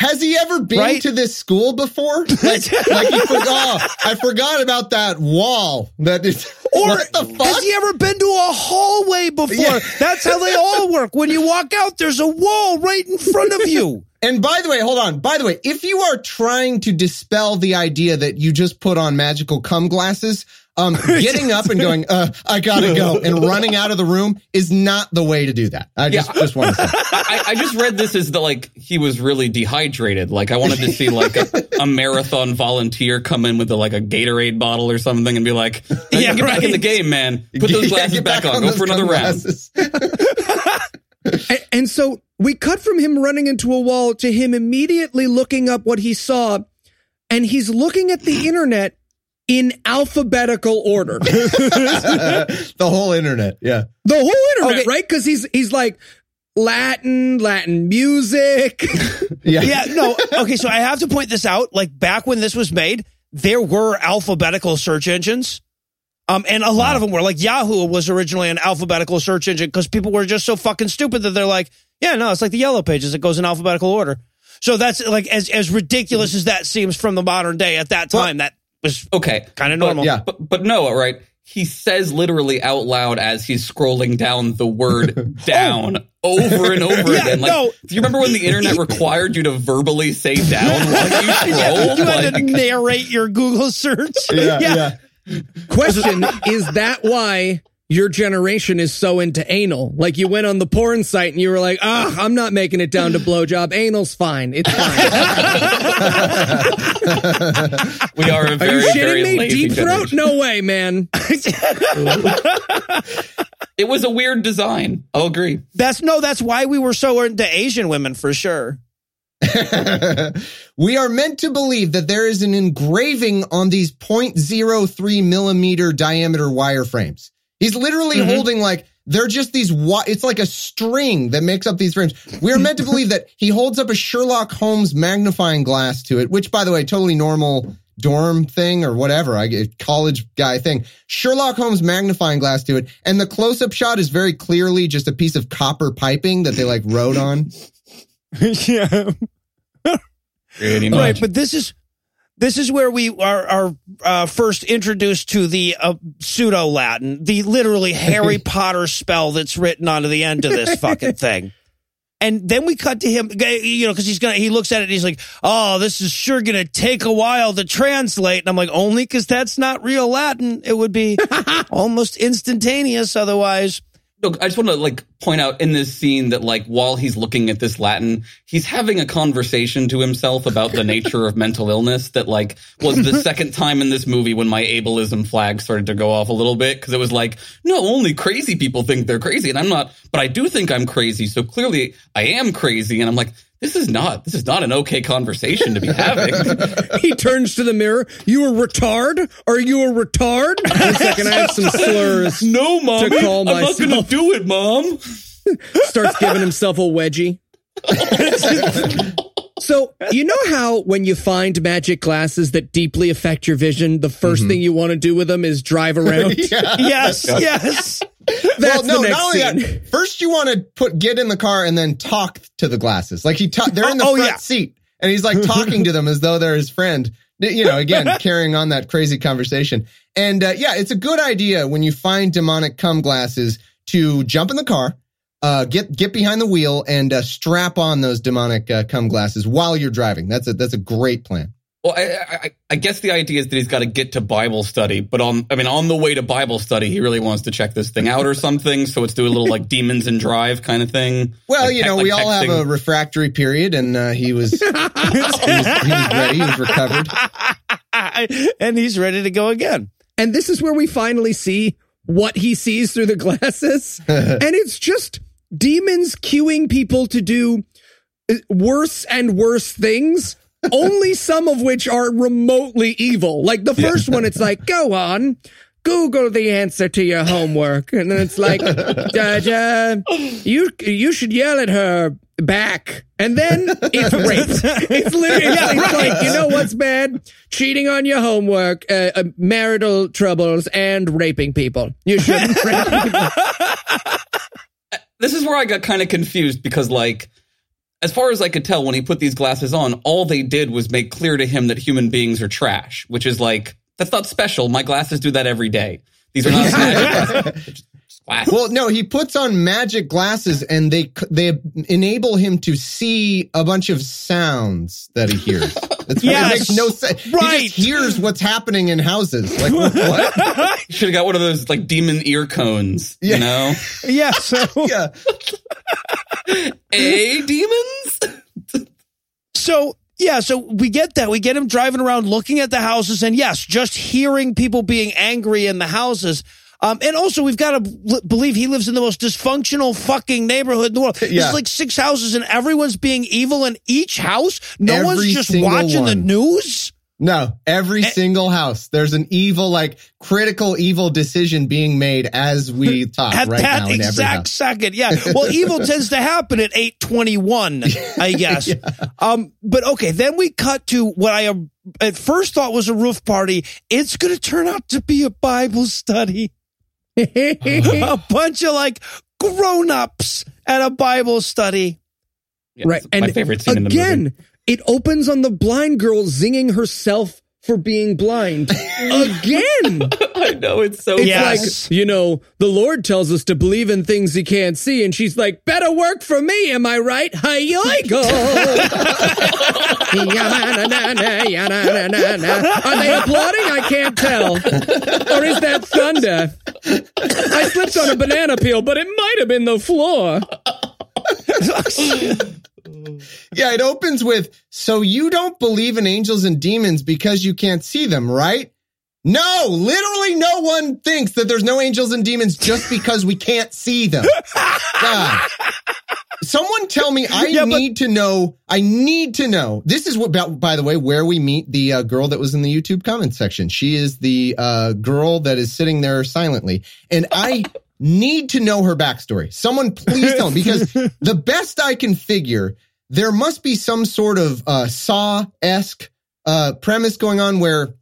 Has he ever been Right? to this school before? [laughs] Like, like he forgot. I forgot about that wall. That is. [laughs] Or what the fuck? has he ever been to a hallway before? Yeah. That's how they all work. When you walk out, there's a wall right in front of you. [laughs] And by the way, hold on. By the way, if you are trying to dispel the idea that you just put on magical cum glasses, um, [laughs] getting up and going, uh, I gotta go and running out of the room is not the way to do that. I just, Yeah. just want to say. I, I just read this as the like he was really dehydrated. Like I wanted to see like a, a marathon volunteer come in with a, like a Gatorade bottle or something and be like, Yeah, "Yeah, get back in the game, man. Put those [laughs] glasses get back, on. Go for another round." And, [laughs] and so we cut from him running into a wall to him immediately looking up what he saw, and he's looking at the internet in alphabetical order. [laughs] the whole internet. Yeah. The whole internet, Okay. right? Because he's he's like Latin, Latin music. [laughs] Yeah. Yeah, no. Okay, so I have to point this out. Like back when this was made, there were alphabetical search engines. Um, and a lot of them were like Yahoo was originally an alphabetical search engine because people were just so fucking stupid that they're like, yeah, no, it's like the yellow pages. It goes in alphabetical order. So that's like as as ridiculous as that seems from the modern day. At that time, that was Okay. kind of But- normal. yeah. But but Noah, right? He says literally out loud as he's scrolling down the word [laughs] oh. down over and over Yeah, again. Like, no. do you remember when the internet required you to verbally say down [laughs] while you scroll? You had to narrate your Google search. [laughs] Yeah, yeah. Question Is that why your generation is so into anal? Like you went on the porn site and you were like, ah, I'm not making it down to blowjob. Anal's fine. It's fine. [laughs] we are a Are very, you very shitting me? lazy Deep throat? No way, man. It was a weird design. I'll agree. That's no, that's why we were so into Asian women for sure. [laughs] we are meant to believe that there is an engraving on these 0.03 millimeter diameter wireframes. He's literally Mm-hmm. holding like they're just these. It's like a string that makes up these frames. We are meant to believe that he holds up a Sherlock Holmes magnifying glass to it, which, by the way, totally normal dorm thing or whatever, I get college guy thing. Sherlock Holmes magnifying glass to it, and the close up shot is very clearly just a piece of copper piping that they like wrote on. [laughs] yeah. Pretty much. Right, but this is this is where we are are uh, first introduced to the uh, pseudo Latin, the literally Harry [laughs] Potter spell that's written onto the end of this fucking thing. And then we cut to him, you know, because he's gonna. He looks at it and he's like, "Oh, this is sure gonna take a while to translate." And I'm like, "Only because that's not real Latin. It would be [laughs] almost instantaneous otherwise." Look, I just want to like point out in this scene that like while he's looking at this Latin, he's having a conversation to himself about the nature of mental illness that like was the [laughs] second time in this movie when my ableism flag started to go off a little bit because it was like, no, only crazy people think they're crazy and I'm not, but I do think I'm crazy. So clearly I am crazy and I'm like, this is not, this is not an okay conversation to be having. [laughs] He turns to the mirror. You a retard? Are you a retard? [laughs] One second, I have some slurs. no, mom, To call I'm not gonna do it, mom. [laughs] Starts giving himself a wedgie. So, you know how when you find magic glasses that deeply affect your vision, the 1st mm-hmm. thing you want to do with them is drive around? yeah. Yes, yes. That's well, no, not only scene. that. First, you want to put get in the car and then talk to the glasses. Like he, ta- they're in the Oh, front yeah. seat, and he's like talking to them as though they're his friend. You know, again, [laughs] carrying on that crazy conversation. And uh, yeah, it's a good idea when you find demonic cum glasses to jump in the car, uh, get get behind the wheel, and uh, strap on those demonic uh, cum glasses while you're driving. That's a that's a great plan. Well, I, I, I guess the idea is that he's got to get to Bible study, but on, I mean, on the way to Bible study, he really wants to check this thing out or something. So it's doing a little like demons and drive kind of thing. Well, Like you te- know, like we all have a refractory period, and uh, he was [laughs] he was, he was ready, he was recovered. [laughs] and he's ready to go again. And this is where we finally see what he sees through the glasses. [laughs] and it's just demons cueing people to do uh, worse and worse things, only some of which are remotely evil. Like the first one, it's like, go on. Google the answer to your homework, and then it's like, [laughs] uh, uh, you you should yell at her back, and then it's [laughs] rape. It's literally it's like you know what's bad? Cheating on your homework, uh, uh, marital troubles, and raping people. You shouldn't [laughs] rape people. This is where I got kind of confused because, like, as far as I could tell, when he put these glasses on, all they did was make clear to him that human beings are trash, which is like, that's not special. My glasses do that every day. These are not [laughs] magic glasses. They're just glasses. Well, no, he puts on magic glasses and they they enable him to see a bunch of sounds that he hears. [laughs] It's, Yes, it makes no sense. right. He just hears what's happening in houses. Like what? [laughs] Should have got one of those like demon ear cones, you know? [laughs] Yeah, so yeah. A demons? so yeah, so we get that. We get him driving around looking at the houses and yes, just hearing people being angry in the houses. Um, and also we've got to l- believe he lives in the most dysfunctional fucking neighborhood in the world. Yeah. There's like six houses and everyone's being evil in each house. No one's just watching the news. No, every single house. There's an evil, like critical evil decision being made as we [laughs] talk At right that now in every exact second, yeah. Well, evil [laughs] tends to happen at eight twenty one, [laughs] I guess. Um, but okay, then we cut to what I at first thought was a roof party. It's going to turn out to be a Bible study. A bunch of like grown ups at a Bible study. Yeah, right. And my favorite scene in the movie. again, it opens on the blind girl zinging herself for being blind again. [laughs] I know it's so It's Yes. like, you know, the Lord tells us to believe in things he can't see. And she's like, better work for me. Am I right? Hi, go. [laughs] Are they applauding? I can't tell. Or is that thunder? I slipped on a banana peel, but it might have been the floor. [laughs] [laughs] Yeah, it opens with, so you don't believe in angels and demons because you can't see them, right? No, literally no one thinks that there's no angels and demons just because we can't see them. [laughs] God. Someone tell me, I Yeah, but- need to know, I need to know. This is what, by- by the way, where we meet the uh, girl that was in the YouTube comment section. She is the uh, girl that is sitting there silently. And I need to know her backstory. Someone please tell me because [laughs] the best I can figure, there must be some sort of uh, Saw esque uh, premise going on where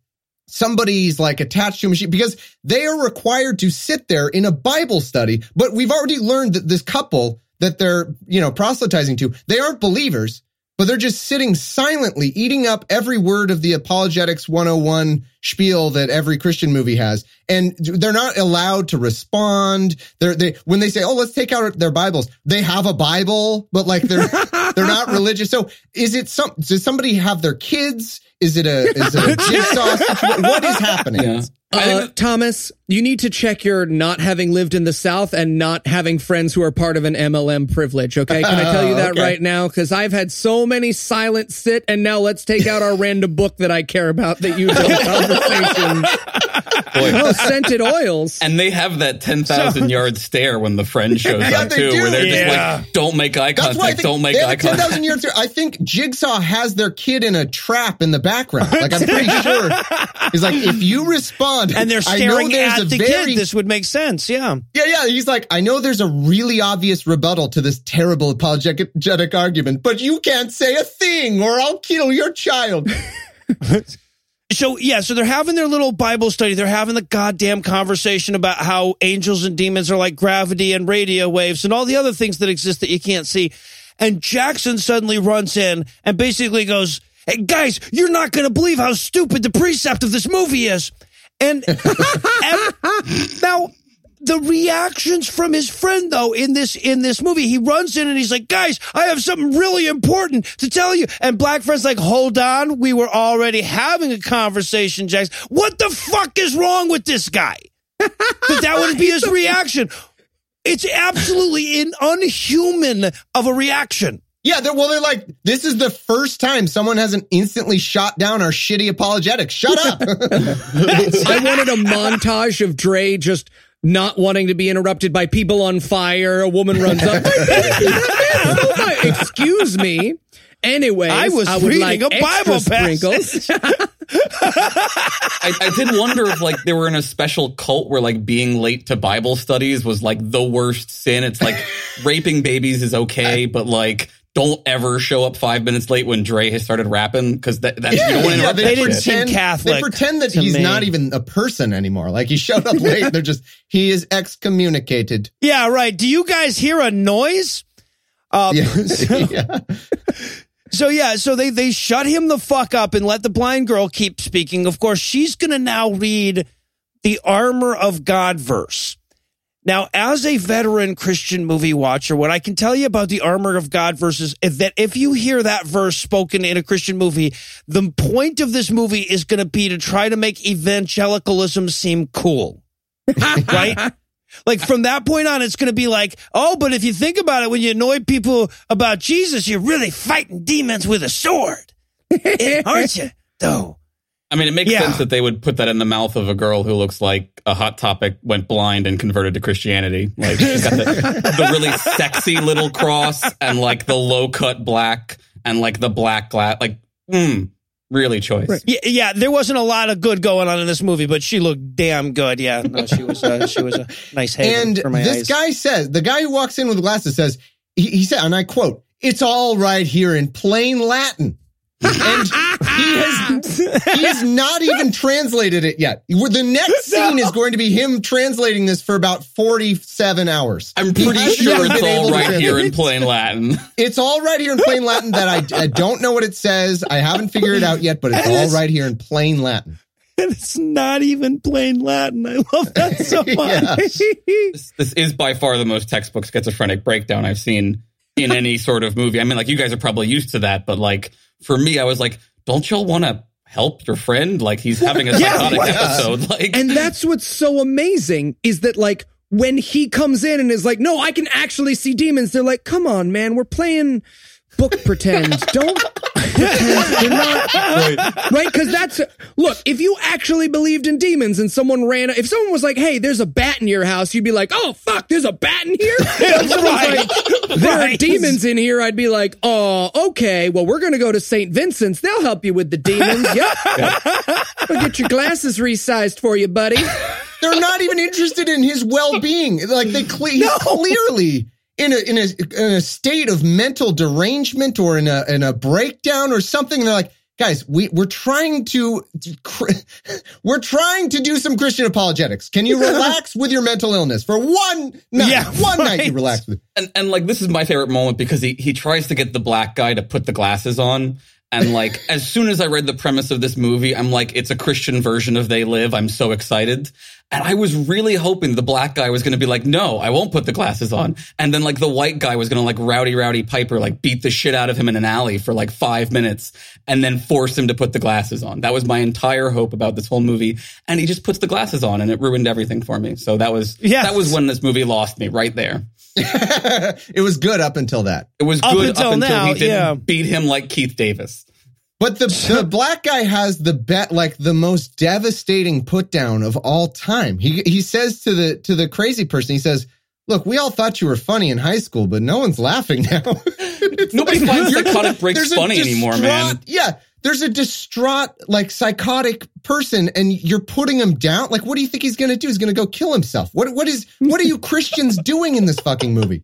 somebody's like attached to a machine because they are required to sit there in a Bible study. But we've already learned that this couple that they're, you know, proselytizing to, they aren't believers, but they're just sitting silently, eating up every word of the apologetics 101 spiel that every Christian movie has. And they're not allowed to respond. They're, they, when they say, Oh, let's take out their Bibles, they have a Bible, but like they're, [laughs] they're not uh-huh. religious. So is it some, does somebody have their kids? Is it a, is it a [laughs] jigsaw situation? What is happening? Yeah. Uh, Thomas, you need to check your not having lived in the South and not having friends who are part of an MLM privilege. Okay, can I tell you that Okay. right now? Because I've had so many silent sit, and now let's take out our random book that I care about that you built [laughs] conversation. Boy. Oh, scented oils. And they have that 10,000 yard stare when the friend [laughs] shows Yeah, up they too, do. where they're just like, don't make eye That's contact, don't make they eye have a 10,000 contact. years. I think Jigsaw has their kid in a trap in the background. Like I'm pretty [laughs] sure. He's like, if you respond, And they're I know staring there's at a the very, kid. This would make sense. Yeah. yeah, yeah. He's like, I know there's a really obvious rebuttal to this terrible apologetic argument, but you can't say a thing or I'll kill your child. [laughs] So yeah, so they're having their little Bible study. They're having the goddamn conversation about how angels and demons are like gravity and radio waves and all the other things that exist that you can't see. And Jackson suddenly runs in and basically goes, "Hey guys, you're not going to believe how stupid the precept of this movie is." And, [laughs] and now the reactions from his friend though in this in this movie he runs in and he's like guys i have something really important to tell you. And black friend's like hold on we were already having a conversation jax. What the fuck is wrong with this guy? That that wouldn't be his reaction. It's absolutely an unhuman of a reaction Yeah, they're, well, they're like, this is the first time someone hasn't instantly shot down our shitty apologetics. Shut up. [laughs] [laughs] I wanted a montage of Dre just not wanting to be interrupted by people on fire. A woman runs up. [laughs] Excuse me. Anyway, I was would reading like a Bible passage. sprinkles. I, I did wonder if like they were in a special cult where like being late to Bible studies was like the worst sin. It's like raping babies is okay, but like don't ever show up five minutes late when Dre has started rapping because that, that's you don't want to interrupt they that didn't shit. seem Catholic They pretend that he's me. not even a person anymore. Like he showed up late. They're just, he is excommunicated. [laughs] yeah right do you guys hear a noise um, Yeah. [laughs] yeah. So yeah, so they they shut him the fuck up and let the blind girl keep speaking. Of course, she's going to now read the armor of God verse. Now, as a veteran Christian movie watcher, what I can tell you about the armor of God versus is that if you hear that verse spoken in a Christian movie, the point of this movie is going to be to try to make evangelicalism seem cool. [laughs] right? Like from that point on, it's going to be like, oh, but if you think about it, when you annoy people about Jesus, you're really fighting demons with a sword, aren't you? Though. I mean, it makes Yeah. sense that they would put that in the mouth of a girl who looks like a hot topic went blind and converted to Christianity. Like she's got the, [laughs] the really sexy little cross and like the low cut black and like the black glass. Like, mm, really choice. Yeah, yeah, there wasn't a lot of good going on in this movie, but she looked damn good. Yeah, no, she was uh, [laughs] she was a nice haven And for my this eyes. guy says, the guy who walks in with glasses says, he, he said, and I quote, it's all right here in plain Latin. [laughs] And he Ah! has he has not even translated it yet. The next [laughs] scene is going to be him translating this for about 47 hours. I'm pretty sure it's able all to right here in plain Latin. [laughs] It's all right here in plain Latin that I, I don't know what it says. I haven't figured it out yet, but it's And all it's- right here in plain Latin. And it's not even plain Latin. I love that so [laughs] Yeah. much. This, this is by far the most textbook schizophrenic breakdown I've seen in any sort of movie. I mean, like you guys are probably used to that, but like for me, I was like, don't y'all want to help your friend? Like he's having a [laughs] Yeah, psychotic right. episode. Like, And that's what's so amazing is that like when he comes in and is like, "No, I can actually see demons." They're like, "Come on, man, we're playing book pretend. [laughs] Don't pretend you're not right." Because that's look. If you actually believed in demons and someone ran, if someone was like, "Hey, there's a bat in your house," you'd be like, "Oh fuck, there's a bat in here." [laughs] If someone's Right. like, there are demons in here. I'd be like, "Oh, okay. Well, we're gonna go to St. Vincent's. They'll help you with the demons. [laughs] Yep. I'll get your glasses resized for you, buddy." They're not even interested in his well-being. Like they cle- he's clearly in a in a in a state of mental derangement or in a in a breakdown or something. They're like, guys, we we're trying to [laughs] we're trying to do some Christian apologetics. Can you [laughs] relax with your mental illness for one night? Yeah, one night you relax with. and, and like this is my favorite moment because he he tries to get the black guy to put the glasses on and like [laughs] as soon as i read the premise of this movie i'm like it's a christian version of they live. I'm so excited. And i was really hoping the black guy was going to be like no i won't put the glasses on. And then like the white guy was going to like Rowdy Roddy Piper like beat the shit out of him in an alley for like five minutes and then force him to put the glasses on. That was my entire hope about this whole movie. And he just puts the glasses on and it ruined everything for me. So that was Yes. that was when this movie lost me right there [laughs] it was good up until that. it was Up good until up until now, he didn't yeah. beat him like Keith David. But the, the [laughs] black guy has the bet like the most devastating put down of all time. He he says to the to the crazy person, he says, Look, we all thought you were funny in high school, but no one's laughing now. [laughs] Nobody finds You're- psychotic breaks funny anymore, man. Yeah. There's a distraught, like psychotic person, and you're putting him down. Like, what do you think he's gonna do? He's gonna go kill himself. What what is what are you Christians [laughs] doing in this fucking movie?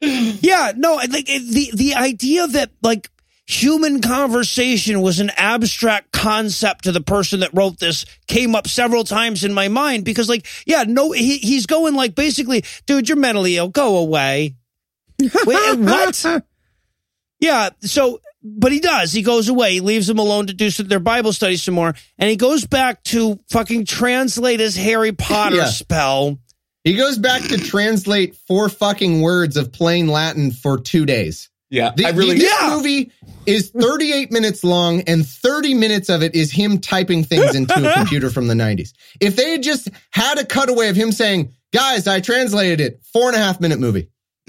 Yeah, no, I think the the idea that like human conversation was an abstract concept to the person that wrote this came up several times in my mind because like yeah, no he, he's going like basically, dude, you're mentally ill, go away. Wait, what? [laughs] Yeah, so but he does. He goes away. He leaves them alone to do some, their Bible study some more, and he goes back to fucking translate his Harry Potter Yeah. spell. He goes back to translate four fucking words of plain Latin for two days. Yeah, The, I really. the- this Yeah. movie is 38 minutes long, and 30 minutes of it is him typing things into a [laughs] computer from the 90s. If they had just had a cutaway of him saying, "Guys, I translated it," four and a half minute movie. [laughs]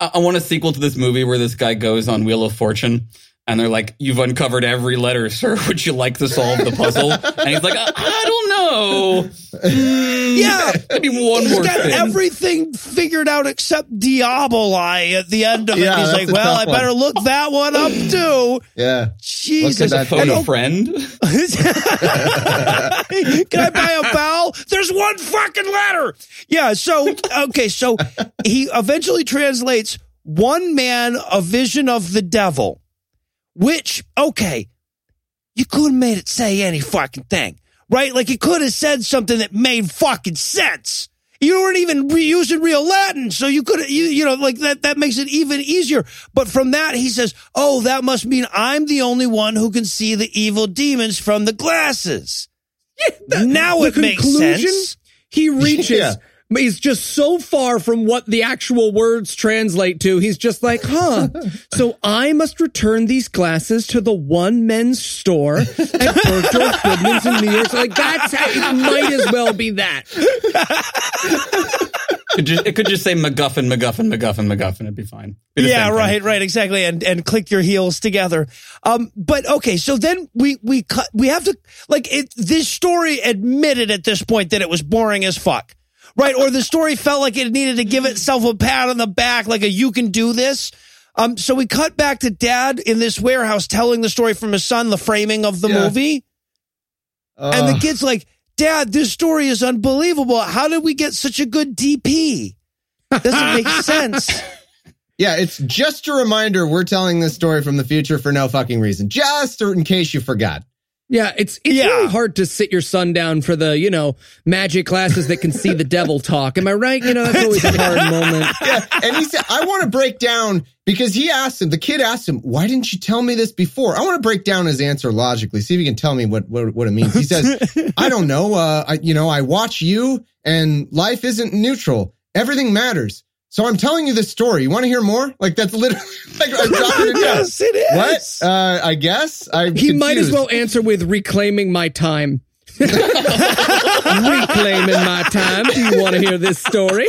I, want a sequel to this movie where this guy goes on Wheel of Fortune. And they're like, "You've uncovered every letter, sir. [laughs] Would you like to solve the puzzle?" and he's like, "I, I don't know. Mm, Yeah. maybe one He's more got thing." everything figured out except Diaboli at the end of it. He's like, well, I tough better one." look that one up too. Yeah. Jesus. that Phone a friend. [laughs] Can I buy a vowel? There's one fucking letter. Yeah. So, okay. So he eventually translates one man, a vision of the devil, which, okay, you could have made it say any fucking thing, right? Like you could have said something that made fucking sense. You weren't even re- using real Latin, so you could, you, you know, like that. That makes it even easier. But from that, he says, "Oh, that must mean I'm the only one who can see the evil demons from the glasses." Yeah, now the it makes conclusion sense. he reaches [laughs] Yeah. He's just so far from what the actual words translate to he's just like huh [laughs] so i must return these glasses to the one men's store at Bergdorf Goodman's in New York like that's how, it might as well be that Could ju- it could just say MacGuffin, MacGuffin, MacGuffin, MacGuffin. It'd be fine. Be the Yeah, same thing. right, right, exactly, and and click your heels together. Um, but okay, so then we we cut. We have to like it. This story admitted at this point that it was boring as fuck, right? Or the story felt like it needed to give itself a pat on the back, like a "you can do this." Um, so we cut back to Dad in this warehouse telling the story from his son, the framing of the Yeah. movie, and Uh, the kid's like, "Dad, this story is unbelievable. How did we get such a good DP? Doesn't make [laughs] sense." Yeah, it's just a reminder we're telling this story from the future for no fucking reason. Just in case you forgot. Yeah, it's it's Yeah. really hard to sit your son down for the you know magic classes that can see the devil talk. Am I right? You know that's always a hard [laughs] moment. Yeah, and he said, I want to break down because he asked him, the kid asked him, why didn't you tell me this before? I want to break down his answer logically, see if he can tell me what, what, what it means. He says, [laughs] I don't know. Uh, I, you know, I watch you and life isn't neutral. Everything matters. So I'm telling you this story. You want to hear more? Like that's literally [laughs] like I'm it. Yes, it is. What? Uh, I guess I'm He might as well answer with reclaiming my time. [laughs] reclaiming my time. Do you want to hear this story?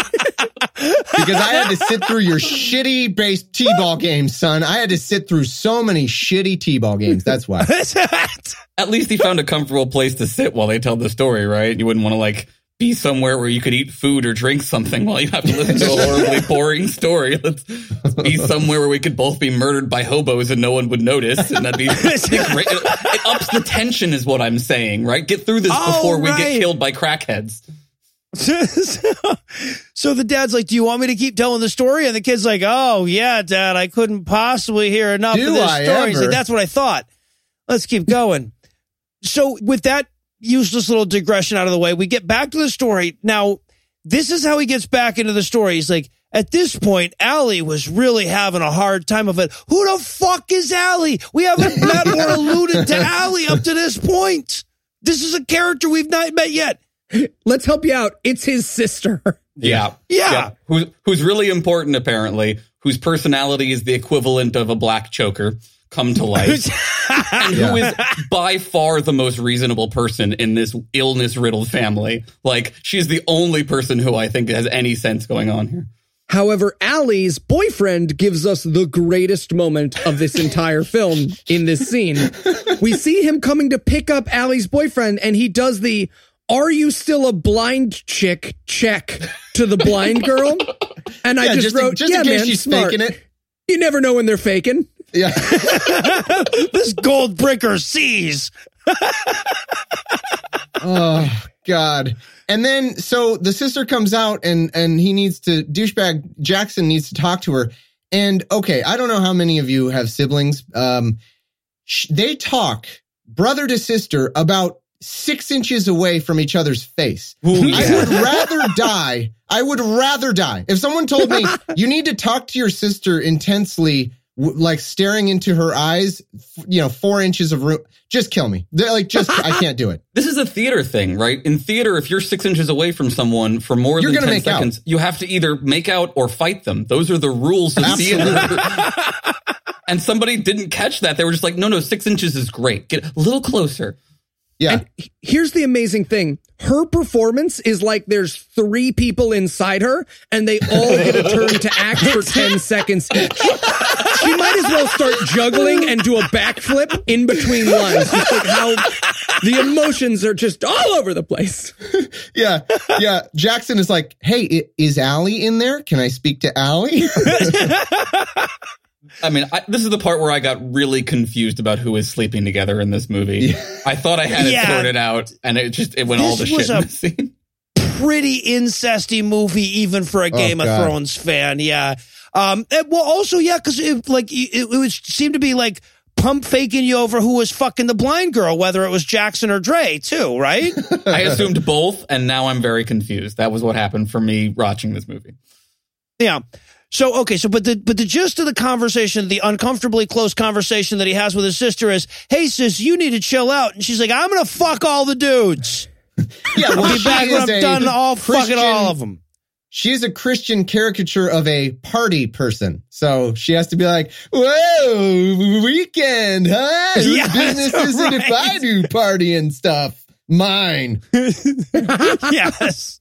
because I had to sit through your shitty based T-ball games, son. I had to sit through so many shitty T-ball games. That's why. [laughs] At least he found a comfortable place to sit while they tell the story, right? You wouldn't want to like be somewhere where you could eat food or drink something while you have to listen to a horribly [laughs] boring story. Let's, let's be somewhere where we could both be murdered by hobos and no one would notice, and that'd be, that'd [laughs] be great. It, it ups the tension, is what I'm saying, right? Get through this Oh, before we get killed by crackheads. [laughs] so the dad's like, "Do you want me to keep telling the story?" And the kid's like, "Oh yeah, dad, I couldn't possibly hear enough Do of this I story." He's like, "That's what I thought. Let's keep going." so with that useless little digression out of the way, we get back to the story. Now, this is how he gets back into the story. He's like, at this point, Allie was really having a hard time of it. Who the fuck is Allie? We haven't [laughs] met or alluded to Allie up to this point. This is a character we've not met yet. Let's help you out. It's his sister. [laughs] Yeah. Yeah. Who's who's really important apparently, whose personality is the equivalent of a black choker come to life. [laughs] and who is by far the most reasonable person in this illness riddled family. Like she's the only person who I think has any sense going on here. However, Allie's boyfriend gives us the greatest moment of this entire film in this scene. We see him coming to pick up Allie's boyfriend, and he does the Are you still a blind chick check to the blind girl? And I Yeah, just, just in- wrote, just in yeah, case man, she's smart. faking it." You never know when they're faking. Yeah. [laughs] this gold breaker sees. oh God. And then so the sister comes out and and he needs to douchebag Jackson needs to talk to her. And okay, I don't know how many of you have siblings. Um, sh- they talk brother to sister about six inches away from each other's face. I would rather die. I would rather die. If someone told me [laughs] you need to talk to your sister intensely, like staring into her eyes, you know, four inches of room, just kill me. They're like, just, I can't do it. [laughs] This is a theater thing, right? In theater, if you're six inches away from someone for more You're than 10 make out. seconds, you have to either make out or fight them. Those are the rules of theater. [laughs] [laughs] and somebody didn't catch that. They were just like, no, no, six inches is great. Get a little closer. Yeah. Here's the amazing thing. Her performance is like there's three people inside her and they all get a turn to act for 10 seconds each. She might as well start juggling and do a backflip in between lines. Just like how the emotions are just all over the place. [laughs] yeah, yeah. Jackson is like, "Hey, is Allie in there? Can I speak to Allie?" [laughs] I mean, I, this is the part where I got really confused about who is sleeping together in this movie. I thought I had it Yeah. sorted out, and it just it went all to This shit. was in a- scene. Pretty incesty movie, even for a Game of God. Thrones fan. Yeah. Um. and- well, also, yeah, because it like it, it was seemed to be like pump faking you over who was fucking the blind girl, whether it was Jackson or Dre, too, right? [laughs] I assumed both, and now I'm very confused. That was what happened for me watching this movie. Yeah. So okay, so but the but the gist of the conversation, the uncomfortably close conversation that he has with his sister is, "Hey sis, you need to chill out," and she's like, "I'm gonna fuck all the dudes. [laughs] yeah, well, I'll be back when I'm done all fucking all of them." She is a Christian caricature of a party person, so she has to be like, "Whoa, weekend, huh? [laughs] Yeah, business [laughs] is it if I do party and stuff? Mine." yes.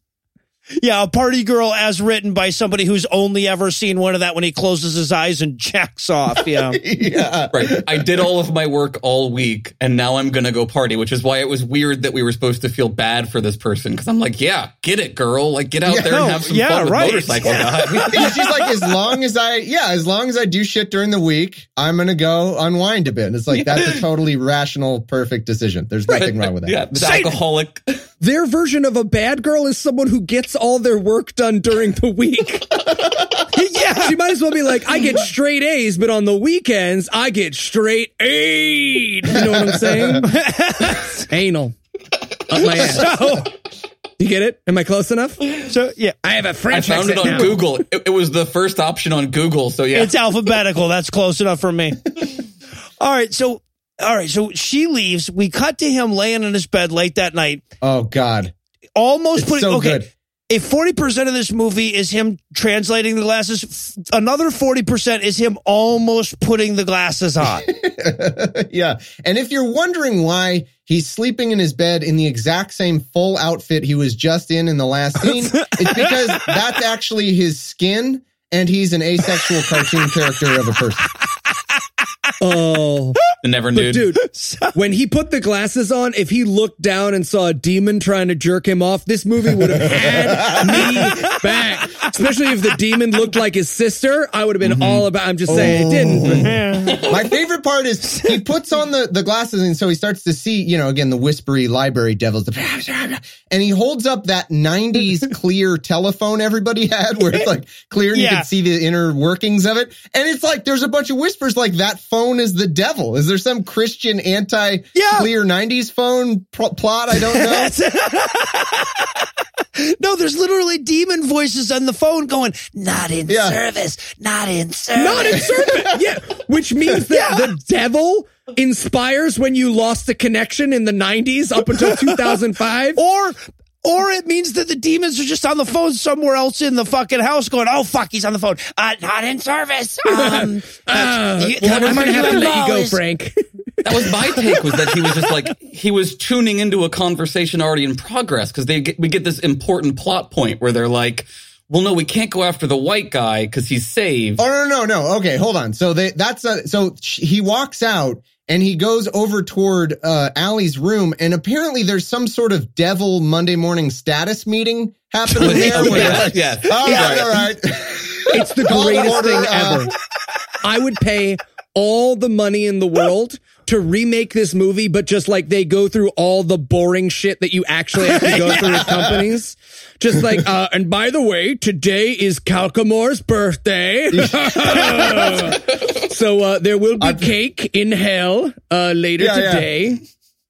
Yeah, a party girl as written by somebody who's only ever seen one of that when he closes his eyes and [laughs] jacks off. Yeah. [laughs] yeah. Right. I did all of my work all week, and now I'm gonna go party, which is why it was weird that we were supposed to feel bad for this person. Because I'm like, yeah, get it, girl. Like, get out Yeah, there and have some yeah, fun with right. motorcycle Yeah. guy. [laughs] She's like, as long as I, yeah, as long as I do shit during the week, I'm gonna go unwind a bit. It's like that's a totally rational, perfect decision. There's nothing wrong with that. Yeah, the alcoholic, their version of a bad girl is someone who gets all their work done during the week. [laughs] yeah. She might as well be like, I get straight A's, but on the weekends, I get straight A's. You know what I'm saying? [laughs] Anal. Up my ass. So, You get it? Am I close enough? so yeah, I have a I French found it on now. Google. It, it was the first option on Google. So yeah, it's alphabetical. That's close enough for me. [laughs] All right, so all right, so she leaves. We cut to him laying in his bed late that night, Oh God. almost It's putting. so okay, good. If forty percent of this movie is him translating the glasses, f- another forty percent is him almost putting the glasses on. [laughs] yeah. And if you're wondering why he's sleeping in his bed in the exact same full outfit he was just in in the last [laughs] scene, it's because that's actually his skin and he's an asexual cartoon character of a person. Oh, [laughs] I never but knew. dude, [laughs] [laughs] when he put the glasses on, if he looked down and saw a demon trying to jerk him off, this movie would have had me back. Especially if the demon looked like his sister, I would have been mm-hmm. all about. I'm just saying it didn't. Oh. but- My favorite part is he puts on the, the glasses and so he starts to see, you know, again, the whispery library devils. And he holds up that 90s clear telephone everybody had where it's like clear and you can see the inner workings of it. And it's like there's a bunch of whispers like that phone is the devil. Is there some Christian anti Yeah. clear 90s phone pl- plot? I don't know. [laughs] no, there's literally demon voices on the phone going, "Not in Yeah. service, not in service." Not in service. [laughs] Yeah. Which means that the devil inspires when you lost the connection in the 90s up until 2005. or or it means that the demons are just on the phone somewhere else in the fucking house going, oh fuck, he's on the phone. Uh, not in service. [laughs] Um, Uh, you- well, I'm gonna have to let you go, is- Frank. [laughs] That was my take was that he was just like he was tuning into a conversation already in progress because they get, we get this important plot point where they're like, well, no, we can't go after the white guy because he's saved. Oh no no no. Okay, hold on. So they that's a, so he walks out and he goes over toward uh Allie's room and apparently there's some sort of devil Monday morning status meeting happening [laughs] there. yeah, like, yeah. All Yeah. right, all right. [laughs] It's the [laughs] greatest order, thing uh, ever. I would pay all the money in the world to remake this movie, but just like they go through all the boring shit that you actually have to go through with companies. Just like, [laughs] uh, and by the way, today is Calcamore's birthday. [laughs] so, uh, there will be cake in hell, uh, later Yeah, yeah. today.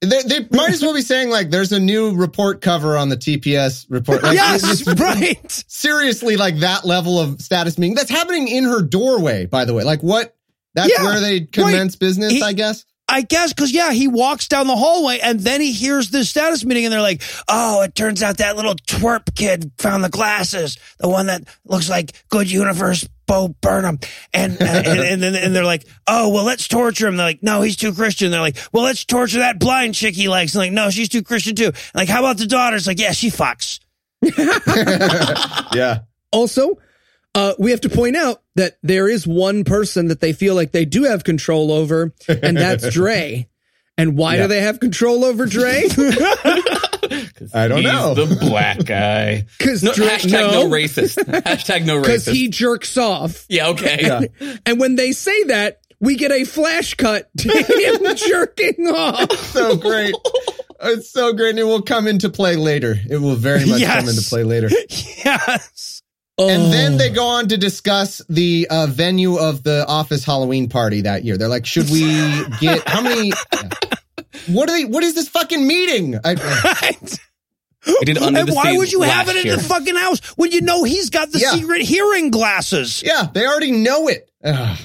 They, they might as well be saying like there's a new report cover on the TPS report. Like, Yes, [laughs] right. seriously like that level of status meeting. That's happening in her doorway, by the way. Like what? That's Yeah, where they commence business, He- I guess. I guess because yeah, he walks down the hallway and then he hears this status meeting and they're like, "Oh, it turns out that little twerp kid found the glasses, the one that looks like Good Universe Bo Burnham," and uh, and, and then and they're like, "Oh, well, let's torture him." They're like, "No, he's too Christian." They're like, "Well, let's torture that blind chick he likes." And like, "No, she's too Christian too." like, how about the daughter? It's like, "Yeah, she fucks." [laughs] Yeah. Also, uh, we have to point out that there is one person that they feel like they do have control over, and that's [laughs] Dre. And why Yeah. do they have control over Dre? [laughs] [laughs] I don't he's know. the black guy. Because No, Dre, hashtag no. no, racist. Hashtag no racist. because he jerks off. yeah, okay. Yeah. And when they say that, we get a flash cut to him jerking off. so great. It's so great. And it will come into play later. It will very much Yes. come into play later. yes. And then Oh. they go on to discuss the uh, venue of the office Halloween party that year. They're like, should we [laughs] get how many? yeah. What are they? What is this fucking meeting? I, Right. We did under And the why would you have it in year. the fucking house when you know he's got the Yeah. secret hearing glasses? yeah, they already know it. Ugh.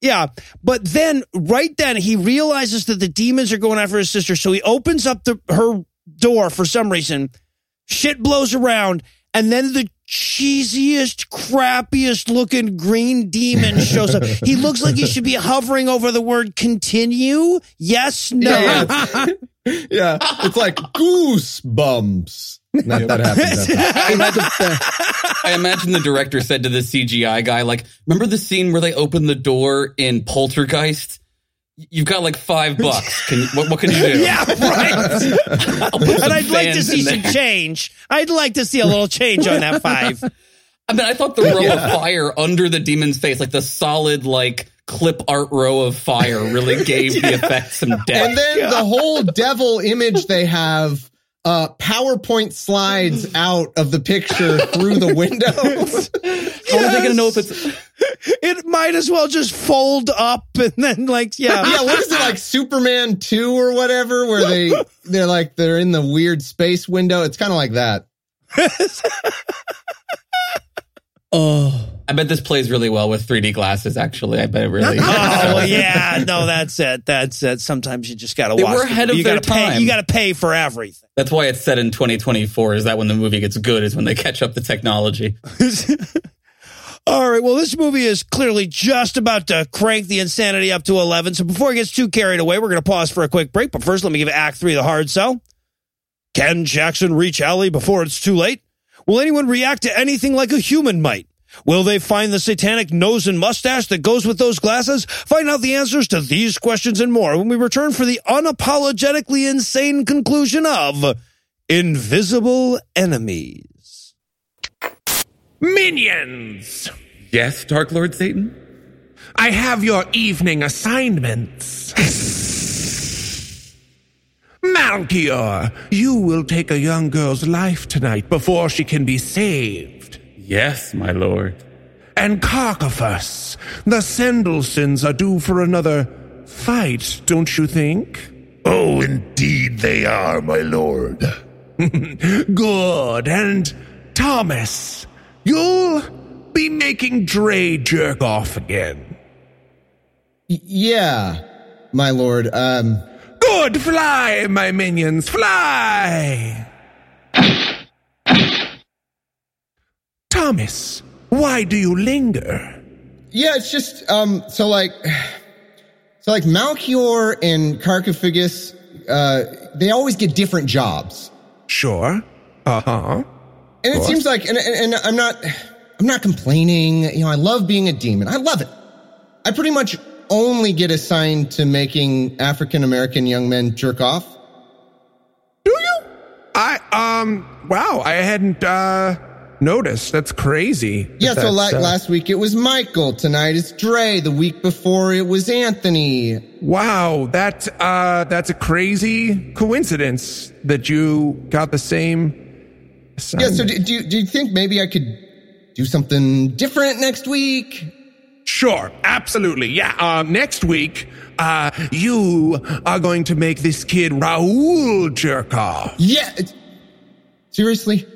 Yeah, but then right then he realizes that the demons are going after his sister, so he opens up the her door for some reason. Shit blows around, and then the cheesiest, crappiest looking green demon shows up. he [laughs] looks like he should be hovering over the word continue. Yes, no. Yeah, [laughs] yeah, it's like goosebumps. Not that happens. That's I imagine the director said to the CGI guy, like, remember the scene where they open the door in Poltergeist? You've got like five bucks. Can you, what, what can you do? [laughs] Yeah, right. [laughs] I'll put some and I'd like to see some change. I'd like to see a little change on that five. [laughs] I mean, I thought the row of fire under the demon's face, like the solid, like clip art row of fire, really gave the effect some depth. and then the whole devil image they have uh, PowerPoint slides [laughs] out of the picture through the window. How [laughs] are they going to know if it's? It might as well just fold up and then like yeah. [laughs] yeah, what is it like Superman 2 or whatever where they they're like they're in the weird space window. It's kind of like that. Oh, I bet this plays really well with 3D glasses. Actually, I bet it really. [laughs] Oh well, yeah, no, that's it. That's it. Sometimes you just got to They watch. were ahead of you their gotta pay. time. You got to pay for everything. That's why it's set in 2024. Is that when the movie gets good? Is when they catch up the technology. [laughs] All right. Well, this movie is clearly just about to crank the insanity up to 11. So before it gets too carried away, we're going to pause for a quick break. But first, let me give Act 3 the hard sell. Can Jackson reach Allie before it's too late? Will anyone react to anything like a human might? Will they find the satanic nose and mustache that goes with those glasses? Find out the answers to these questions and more when we return for the unapologetically insane conclusion of Invisible Enemies. Minions! Yes, Dark Lord Satan. I have your evening assignments. Malchior, you will take a young girl's life tonight before she can be saved. Yes, my lord. And Carcaphus, the Sendelsons are due for another fight, don't you think? Oh, indeed they are, my lord. [laughs] Good. And Thomas, you'll be making Dre jerk off again. Y- yeah, my lord. Um Good. Fly, my minions, fly. Thomas, why do you linger? Yeah, it's just um so like so like Malchior and Carcophagus, uh they always get different jobs. Sure. Uh huh. And it seems like and, and, and I'm not I'm not complaining. You know, I love being a demon. I love it. I pretty much only get assigned to making African American young men jerk off. Do you? I um. Wow, I hadn't uh noticed. That's crazy. Yeah, so like last week it was Michael. Tonight it's Dre. The week before it was Anthony. Wow, that uh, that's a crazy coincidence that you got the same. Yeah, so do, do, you, do you think maybe I could do something different next week? Sure, absolutely. Yeah, uh, next week, uh, you are going to make this kid Raul jerk off. Yeah. Seriously?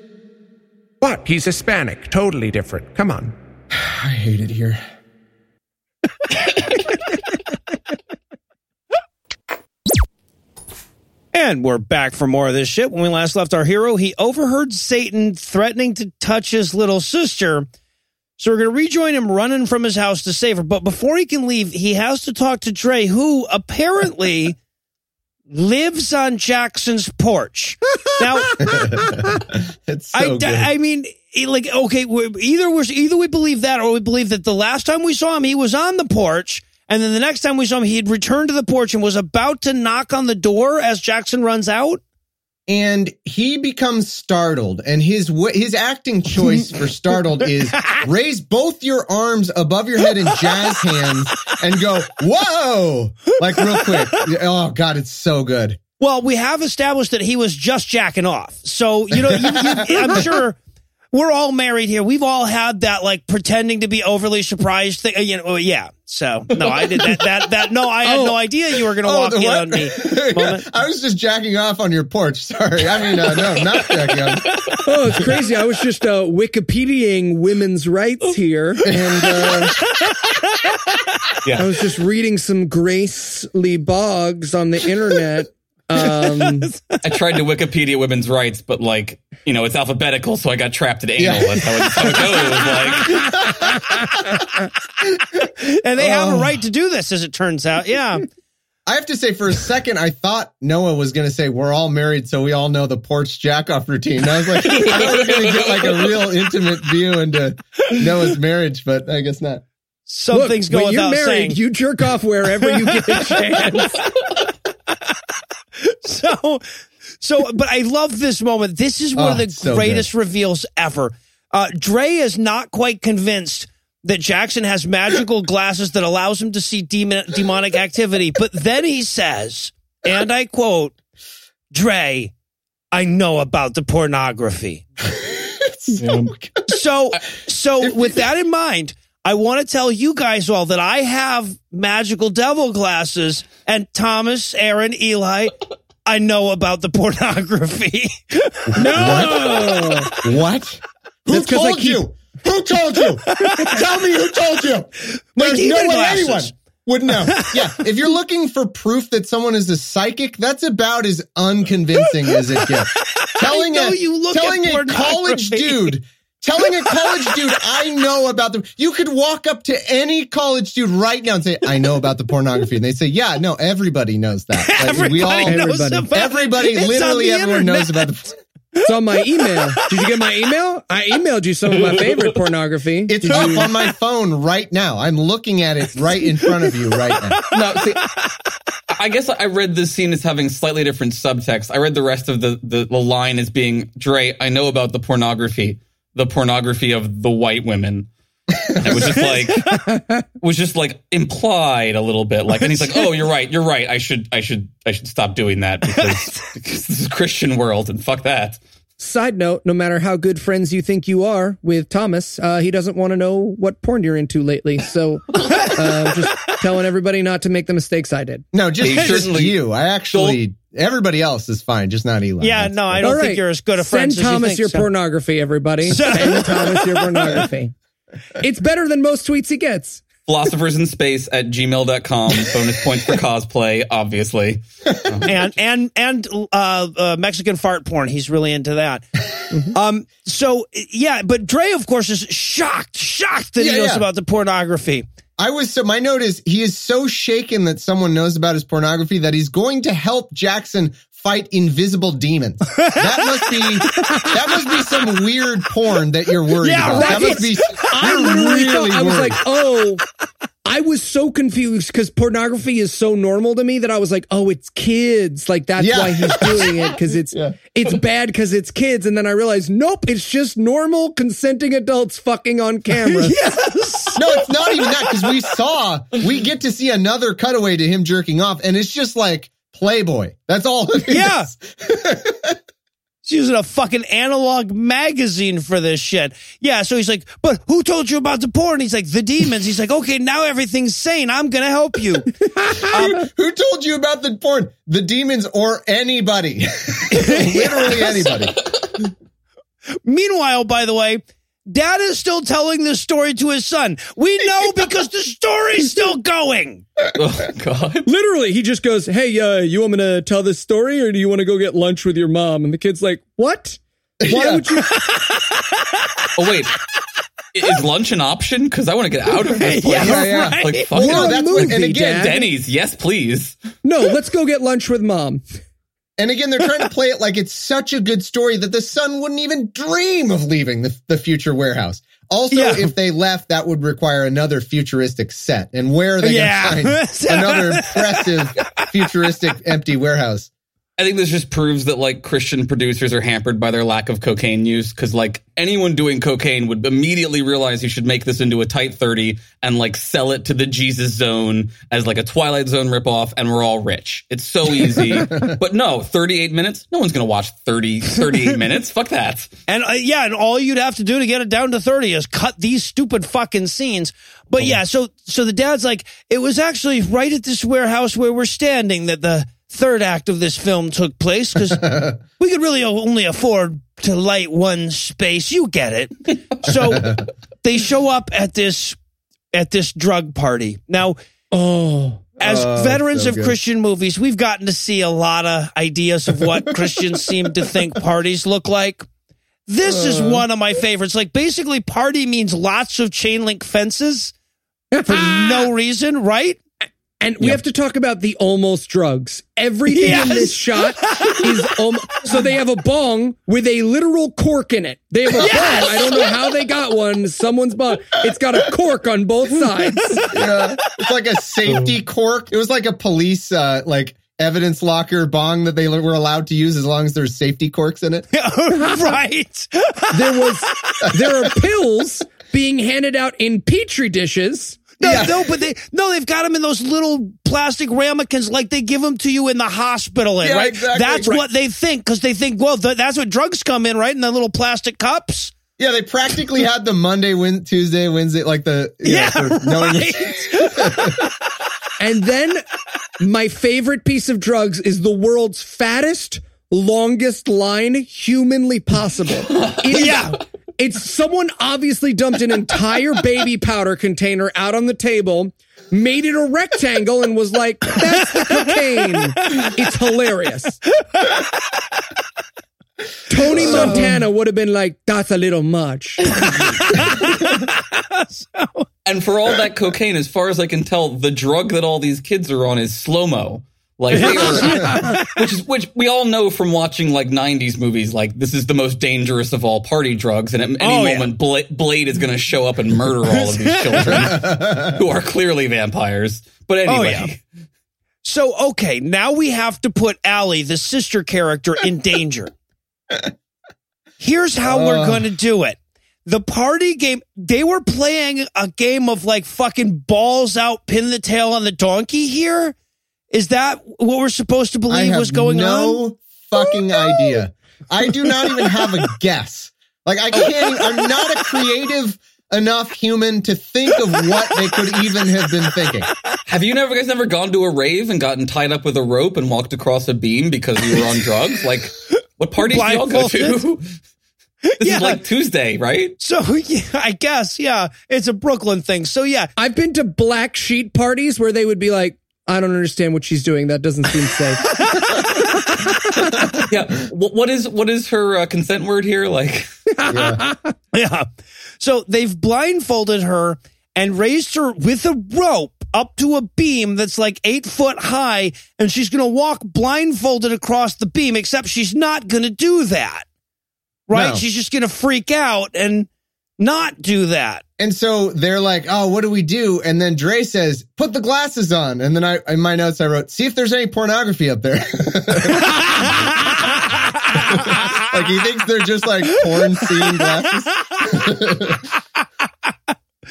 What? He's Hispanic. Totally different. Come on. [sighs] I hate it here. [laughs] And we're back for more of this shit. When we last left our hero, he overheard Satan threatening to touch his little sister. So we're going to rejoin him running from his house to save her. But before he can leave, he has to talk to Trey, who apparently [laughs] lives on Jackson's porch. Now, [laughs] It's so I, good. I mean, like, okay, either we either we believe that or we believe that the last time we saw him, he was on the porch. And then the next time we saw him, he had returned to the porch and was about to knock on the door as Jackson runs out. And he becomes startled and his his acting choice for startled is [laughs] raise both your arms above your head in jazz hands and go whoa! Like real quick. Oh god it's so good. Well, we have established that he was just jacking off. So, you know, you, you, I'm sure we're all married here. We've all had that like pretending to be overly surprised thing. You know, oh, yeah. So, no, I did that. That, that, no, I had no [laughs] idea you were going to Oh. the in what? on me. [laughs] Yeah, i was just jacking off on your porch sorry i mean uh, no not jacking off [laughs] oh, it's crazy. I was just uh, Wikipediaing women's rights here, and uh, I was just reading some Grace Lee Boggs on the internet. Um, [laughs] I tried to Wikipedia women's rights, but like, you know, it's alphabetical, so I got trapped at anal. Yeah. That's how it, how it goes. Like, [laughs] And they have a right to do this, as it turns out. Yeah. I have to say, for a second, I thought Noah was going to say, "We're all married, so we all know the porch jack off routine." And I was like, "I thought we were going to get like a real intimate view into Noah's marriage," but I guess not. Some look, things go you're without married, saying. you jerk off wherever you get a [laughs] chance. [laughs] so so but i love this moment. This is one Oh, of the so greatest reveals ever. Uh dre is not quite convinced that jackson has magical [laughs] glasses that allows him to see demon, demonic activity but then he says and i quote dre I know about the pornography. [laughs] so, so with that in mind, I want to tell you guys all that I have magical devil glasses, and Thomas, Aaron, Eli, I know about the [laughs] pornography. No. What? Who That's 'cause told keep- you? Who told you? Tell me who told you. My There's no way glasses. anyone would know. Yeah, if you're looking for proof that someone is a psychic, that's about as unconvincing as it gets. [laughs] Telling know a you look at telling a college dude. Telling a college [laughs] dude, I know about the. You could walk up to any college dude right now and say, "I know about the pornography," and they say, "Yeah, no, everybody knows that. Like, Everybody we all, knows everybody. about it. everybody, It's literally the everyone knows about the." It's on my email. Did you get my email? I emailed you some of my favorite pornography. It's Did up you- on my phone right now. I'm looking at it right in front of you right now. No, see, I guess I read this scene as having slightly different subtext. I read the rest of the, the, the line as being, Dre, I know about the pornography, the pornography of the white women. And it was just like, [laughs] was just like implied a little bit. Like, and he's like, oh, you're right. You're right. I should, I should, I should stop doing that because, [laughs] because this is Christian world and fuck that. Side note: No matter how good friends you think you are with Thomas, uh, he doesn't want to know what porn you're into lately. So, uh, [laughs] just telling everybody not to make the mistakes I did. No, just, He just you. I actually, everybody else is fine, just not Eli. Yeah, That's- no, I don't All right. think you're as good a Send friend as you Thomas think, your so. pornography, everybody. [laughs] Send Thomas your pornography. It's better than most tweets he gets. Philosophers in space at gmail.com. Bonus points for cosplay, obviously. and and and uh, uh, Mexican fart porn. He's really into that. Mm-hmm. Um. So yeah, but Dre, of course, is shocked, shocked that Yeah, he knows yeah. about the pornography. I was so my note is he is so shaken that someone knows about his pornography that he's going to help Jackson fight invisible demons. That must be that must be some weird porn that you're worried Yeah, about. That right. must be I literally really thought, I was worried. like, oh, I was so confused because pornography is so normal to me that I was like, oh, it's kids. Like that's Yeah. why he's doing it because it's Yeah. it's bad because it's kids. And then I realized, nope, it's just normal consenting adults fucking on camera. [laughs] Yes. No, it's not even that because we saw we get to see another cutaway to him jerking off, and it's just like Playboy. That's all. It is. Yeah. [laughs] He's using a fucking analog magazine for this shit. Yeah, so he's like, but who told you about the porn? He's like, the demons. He's like, okay, now everything's sane. I'm gonna help you. [laughs] Who told you about the porn? The demons or anybody? [laughs] Literally anybody. Meanwhile, by the way, dad is still telling this story to his son. We know [laughs] because the story's still going. [laughs] Oh, God. Literally, he just goes, "Hey, uh, you want me to tell this story, or do you want to go get lunch with your mom?" And the kid's like, "What? Why Yeah. would you?" [laughs] Oh, wait. Is lunch an option? Because I want to get out of this place. Yeah, yeah. right. Like, fuck We're it. that's what- and again, Dad. Denny's, yes, please. No, let's go get lunch with mom. And again, they're trying to [laughs] play it like it's such a good story that the son wouldn't even dream of leaving the, the future warehouse. Also, Yeah. if they left, that would require another futuristic set. And where are they Yeah. going to find [laughs] another impressive futuristic empty warehouse? I think this just proves that like Christian producers are hampered by their lack of cocaine use because like anyone doing cocaine would immediately realize you should make this into a tight 30 and like sell it to the Jesus zone as like a Twilight Zone ripoff and we're all rich. It's so easy. [laughs] but no, 38 minutes? No one's going to watch 30, 38 [laughs] minutes. Fuck that. And uh, yeah, and all you'd have to do to get it down to 30 is cut these stupid fucking scenes. But yeah, so so the dad's like, it was actually right at this warehouse where we're standing that the third act of this film took place because [laughs] we could really only afford to light one space. You get it. So [laughs] they show up at this at this drug party. Now, Oh, as Oh, veterans so of good. Christian movies, we've gotten to see a lot of ideas of what [laughs] Christians seem to think parties look like. This is Uh. one of my favorites. Like, basically, party means lots of chain link fences for no reason, right? And we have to talk about the almost drugs. Everything in this shot is almost. So they have a bong with a literal cork in it. They have a bong. I don't know how they got one. Someone's bong. It's got a cork on both sides. Yeah. It's like a safety cork. It was like a police, uh, like evidence locker bong that they were allowed to use as long as there's safety corks in it. [laughs] right. There was. There are pills being handed out in petri dishes. No, Yeah. no, but they no, they've got them in those little plastic ramekins like they give them to you in the hospital, in, Yeah, right? exactly. That's Right. what they think because they think, well, th- that's what drugs come in, right? In the little plastic cups. Yeah, they practically had the Monday, Wed- Tuesday, Wednesday, like the you know, Yeah, knowing right. [laughs] And then my favorite piece of drugs is the world's fattest, longest line humanly possible. It is- Yeah. It's someone obviously dumped an entire baby powder container out on the table, made it a rectangle, and was like, that's the cocaine. It's hilarious. Tony Montana would have been like, that's a little much. [laughs] And for all that cocaine, as far as I can tell, the drug that all these kids are on is slow mo. Like, they are, [laughs] which is which we all know from watching like '90s movies. Like, this is the most dangerous of all party drugs, and at any Oh, yeah. moment, Bla- Blade is going to show up and murder all of these children [laughs] who are clearly vampires. But Oh, anyway, yeah. So okay, now we have to put Allie, the sister character, in danger. Here's how we're Uh. going to do it. The party game, they were playing a game of like fucking balls out, pin the tail on the donkey here. Is that what we're supposed to believe was going no on? No fucking idea. I do not even have a guess. Like I can't. I'm not a creative enough human to think of what they could even have been thinking. have you never guys never gone to a rave and gotten tied up with a rope and walked across a beam because you were on drugs? Like, what parties do y'all go to? [laughs] This Yeah. is like Tuesday, right? So [laughs] yeah, I guess yeah, it's a Brooklyn thing. So yeah, I've been to black sheet parties where they would be like, I don't understand what she's doing. That doesn't seem safe. [laughs] Yeah. What, what is what is her uh, consent word here? Like, [laughs] Yeah. Yeah. So they've blindfolded her and raised her with a rope up to a beam that's like eight foot high, and she's going to walk blindfolded across the beam, except she's not going to do that. Right? No. She's just going to freak out and not do that. And so they're like, "Oh, what do we do?" And then Dre says, "Put the glasses on." And then I, in my notes, I wrote, "See if there's any pornography up there." [laughs] like he thinks they're just like porn scene glasses.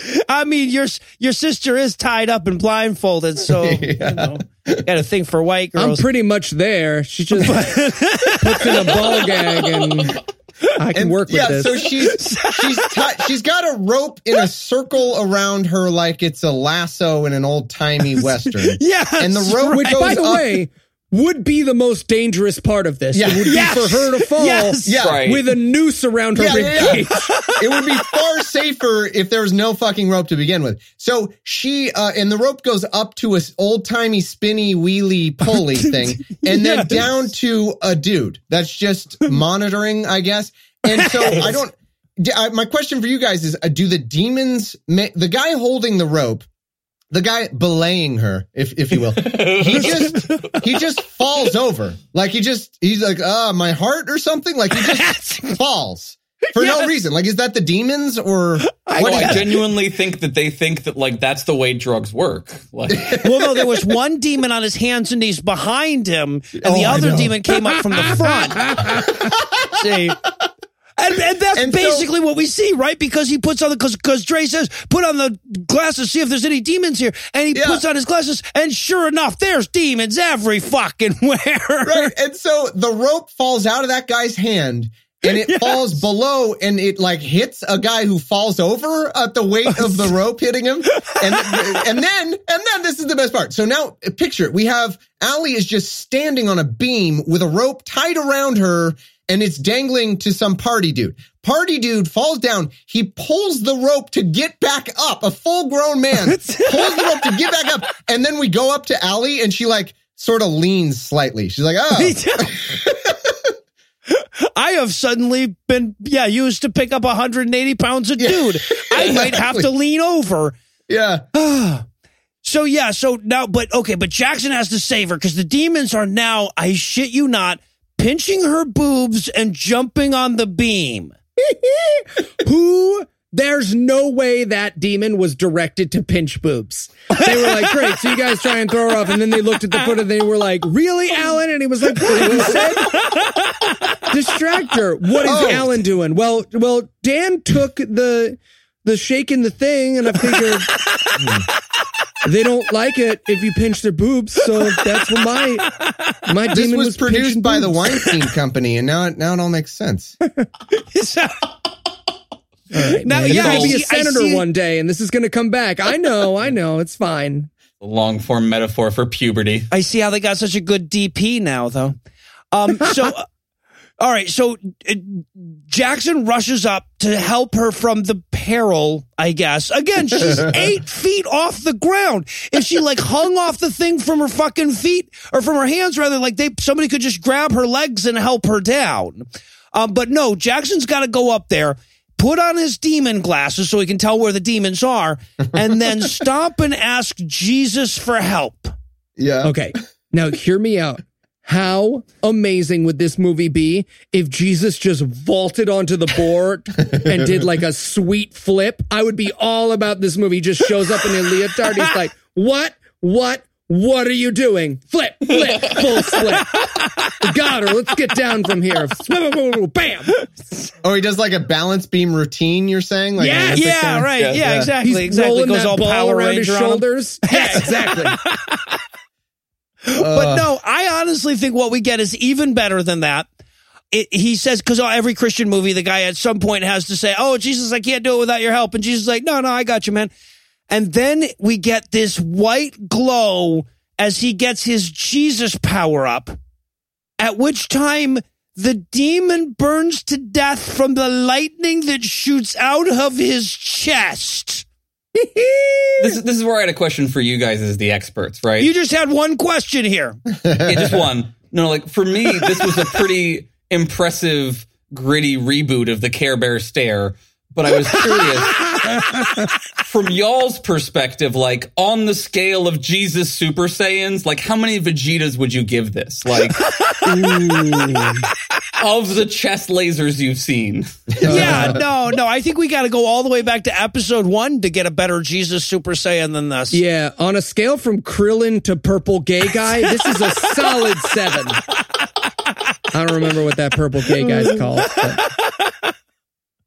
[laughs] I mean, your your sister is tied up and blindfolded, so [laughs] you know, got a thing for white girls. I'm pretty much there. She just puts in a ball gag and I can And, work with yeah, this. so she's she's ti- she's got a rope in a circle around her like it's a lasso in an old timey [laughs] western. yeah, and the rope Which, goes by the up- way, would be the most dangerous part of this. Yeah. It would Yes. be for her to fall Yes. Yeah. Right. with a noose around her Yeah, rib yeah, yeah. [laughs] it would be far safer if there was no fucking rope to begin with. So she, uh, and the rope goes up to a old timey spinny wheelie pulley [laughs] thing and then Yes. down to a dude that's just [laughs] monitoring, I guess. And so I don't, d- I- my question for you guys is, uh, do the demons, ma- the guy holding the rope, the guy belaying her, if, if you will, [laughs] he just, he just falls over. Like he just, he's like, ah, my heart or something. Like he just [laughs] falls for no reason. Like, is that the demons or I, what I genuinely think that they think that like that's the way drugs work. Like, [laughs] Well, no, there was one demon on his hands and knees behind him, and Oh, the other demon came up from the front. see? And, and that's And so- basically what we see, right? Because he puts on the, because because Dre says, put on the glasses, see if there's any demons here. And he Yeah. puts on his glasses, and sure enough, there's demons every fucking [laughs] where. right? And so the rope falls out of that guy's hand and it [laughs] falls below and it like hits a guy who falls over at the weight of the [laughs] rope hitting him. And, and then, and then this is the best part. So now picture it. We have Allie is just standing on a beam with a rope tied around her and it's dangling to some party dude. Party dude falls down. He pulls the rope to get back up. A full grown man [laughs] pulls the rope to get back up. And then we go up to Allie and she like sort of leans slightly. She's like, oh. [laughs] I have suddenly been, yeah, used to pick up 180 pounds of dude. [laughs] I might have to lean over. Yeah. [sighs] So yeah, so now, but okay, but Jackson has to save her because the demons are now, I shit you not, pinching her boobs and jumping on the beam. [laughs] Who? There's no way that demon was directed to pinch boobs. They were like, great, so you guys try and throw her off. And then they looked at the foot and they were like, really, Alan? And he was like, what you said? Distract her. What is Oh. Alan doing? Well, well, Dan took the the shaking the thing, and I figured hmm, [laughs] they don't like it if you pinch their boobs. So that's what my my This demon was, was, produced pinching by the. Weinstein [laughs] Company, and now it now it all makes sense. [laughs] Now, Now, you're yeah, gonna be a senator one day, and this is gonna come back. I know, I know, it's fine. Long form metaphor for puberty. I see how they got such a good DP now, though. Um, so, uh, all right. So uh, Jackson rushes up to help her from the peril, I guess. Again, she's [laughs] eight feet off the ground. If she like hung off the thing from her fucking feet or from her hands, rather, like they somebody could just grab her legs and help her down. Um, but no, Jackson's got to go up there. Put on his demon glasses so he can tell where the demons are, and then [laughs] stop and ask Jesus for help. Yeah. Okay, now hear me out. How amazing would this movie be if Jesus just vaulted onto the board [laughs] and did like a sweet flip? I would be all about this movie. He just shows up in a leotard. He's like, what? What? What are you doing? Flip, flip, full flip. Got her. Let's get down from here. Bam. Oh, he does like a balance beam routine. You're saying, like, Yeah, Yeah, thing? right. Yeah, exactly. He's exactly. rolling Goes that all ball Power around his Ranger on shoulders. [laughs] Yeah, exactly. [laughs] But uh. no, I honestly think what we get is even better than that. It, he says because every Christian movie, the guy at some point has to say, "Oh, Jesus, I can't do it without your help," and Jesus is like, "No, no, I got you, man." And then we get this white glow as he gets his Jesus power up. At which time the demon burns to death from the lightning that shoots out of his chest. This is this is where I had a question for you guys as the experts, right? You just had one question here. yeah, just one. No, like for me, this was a pretty impressive, gritty reboot of the Care Bear stare. But I was curious [laughs] from y'all's perspective, like on the scale of Jesus Super Saiyans, like how many Vegetas would you give this? Like of the chest lasers you've seen. yeah, no, no. I think we got to go all the way back to episode one to get a better Jesus Super Saiyan than this. Yeah, on a scale from Krillin to purple gay guy, this is a solid seven. I don't remember what that purple gay guy's called. But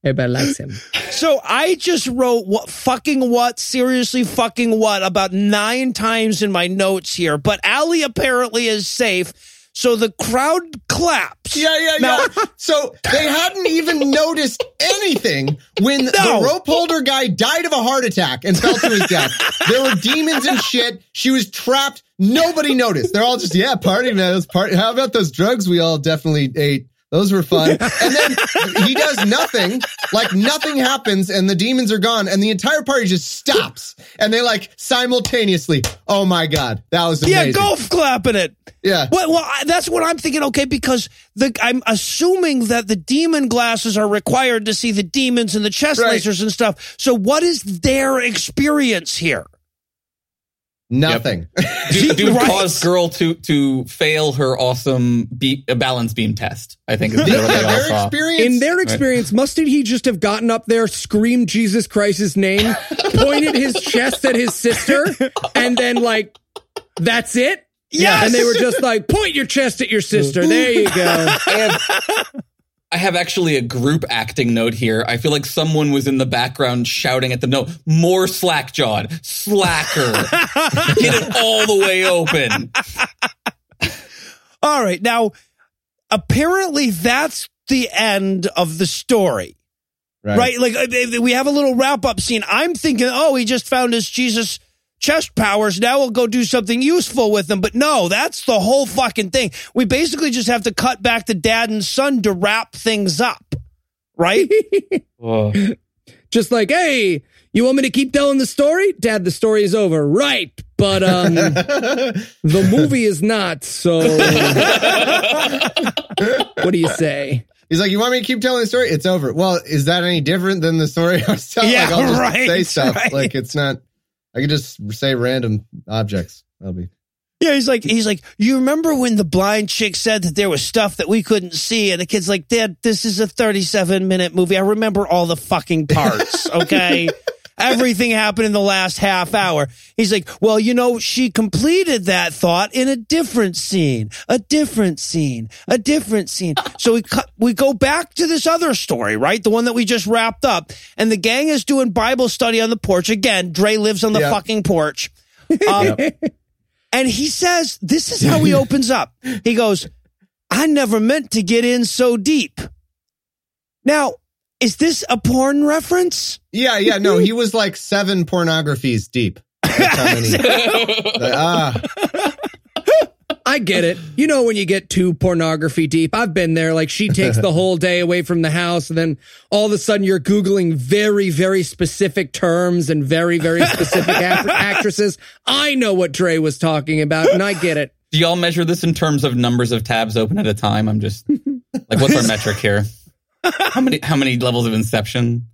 everybody likes him. So I just wrote what fucking what, seriously fucking what about nine times in my notes here. But Allie apparently is safe. So the crowd claps. Yeah, yeah, Now- yeah. So they hadn't even noticed anything when No. the rope holder guy died of a heart attack and fell to his death. There were demons and shit. She was trapped. Nobody noticed. They're all just, yeah, party, man. Let's party. How about those drugs we all definitely ate? Those were fun. And then he does nothing, like nothing happens, and the demons are gone, and the entire party just stops. And they like simultaneously, oh my God, that was amazing. Yeah, golf clapping it. Yeah. Well, well, I- that's what I'm thinking. Okay, because the I'm assuming that the demon glasses are required to see the demons and the chest Right. lasers and stuff. So, what is their experience here? Nothing. Dude, [laughs] dude Right. caused girl to to fail her awesome be- balance beam test. I think is what they all Their saw. experience. In their experience, mustn't he just have gotten up there, screamed Jesus Christ's name, [laughs] pointed his chest at his sister, and then like, that's it? Yes! And they were just like, point your chest at your sister. There you go. I have, I have actually a group acting note here. I feel like someone was in the background shouting at the note, more slack jawed, slacker, [laughs] get it all the way open. [laughs] All right. Now, apparently, that's the end of the story. Right. Like uh, uh, we have a little wrap up scene. I'm thinking, oh, he just found his Jesus chest powers. Now we'll go do something useful with them. But no, that's the whole fucking thing. We basically just have to cut back to dad and son to wrap things up. Right? [laughs] Just like, hey, you want me to keep telling the story? Dad, the story is over. Right. But um [laughs] the movie is not, so [laughs] what do you say? He's like, you want me to keep telling the story? It's over. Well, is that any different than the story I was telling? Yeah, like, I'll just right, say stuff. right. Like it's not. I could just say random objects. That'll be. Yeah, he's like, he's like, you remember when the blind chick said that there was stuff that we couldn't see, and the kid's like, Dad, this is a 37 minute movie. I remember all the fucking parts, [laughs] okay? Everything happened in the last half hour. He's like, well, you know, she completed that thought in a different scene, a different scene, a different scene. So we cut, we go back to this other story, right? The one that we just wrapped up. And the gang is doing Bible study on the porch. Again, Dre lives on the fucking porch. Um, And he says, this is how he opens up. He goes, I never meant to get in so deep. Now, is this a porn reference? Yeah, yeah, no, he was like seven pornographies deep. That's how many. Like, [laughs] ah, I get it. You know when you get too pornography deep. I've been there. Like she takes the whole day away from the house, and then all of a sudden you're googling very, very specific terms and very, very specific [laughs] act- actresses. I know what Dre was talking about, and I get it. Do y'all measure this in terms of numbers of tabs open at a time? I'm just like, what's our metric here? [laughs] How many how many levels of Inception?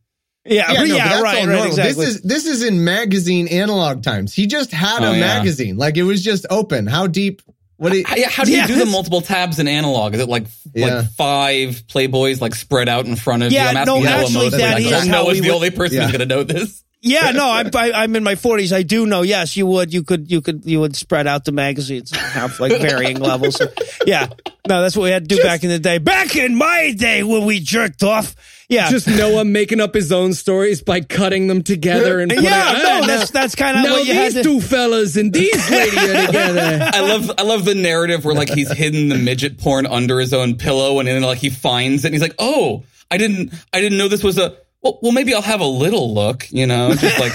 Yeah, yeah, yeah, no, but that's right, all right, normal. exactly. This is this is in magazine analog times. He just had Oh, a yeah. magazine, like it was just open. How deep? What? Do you, How, how do you Yeah, do the multiple tabs in analog? Is it like Yeah. like five Playboys like spread out in front of Yeah, you? I'm asking no, actually, Moses. that I is don't how know we is the would- only person Yeah. who's going to know this. Yeah, no, I'm I, I'm in my 40s. I do know. Yes, you would. You could. You could. You would spread out the magazines and have like [laughs] varying levels. Yeah, no, that's what we had to do back in the day. Back in my day when we jerked off. Yeah, Just Noah making up his own stories by cutting them together and yeah. "Ah, No, now- that's that's kind of now what you had these to. two fellas and these [laughs] lady are together. I love I love the narrative where like he's hidden the midget porn under his own pillow and then like he finds it and he's like, "Oh, I didn't I didn't know this was a well, well maybe I'll have a little look, you know, just like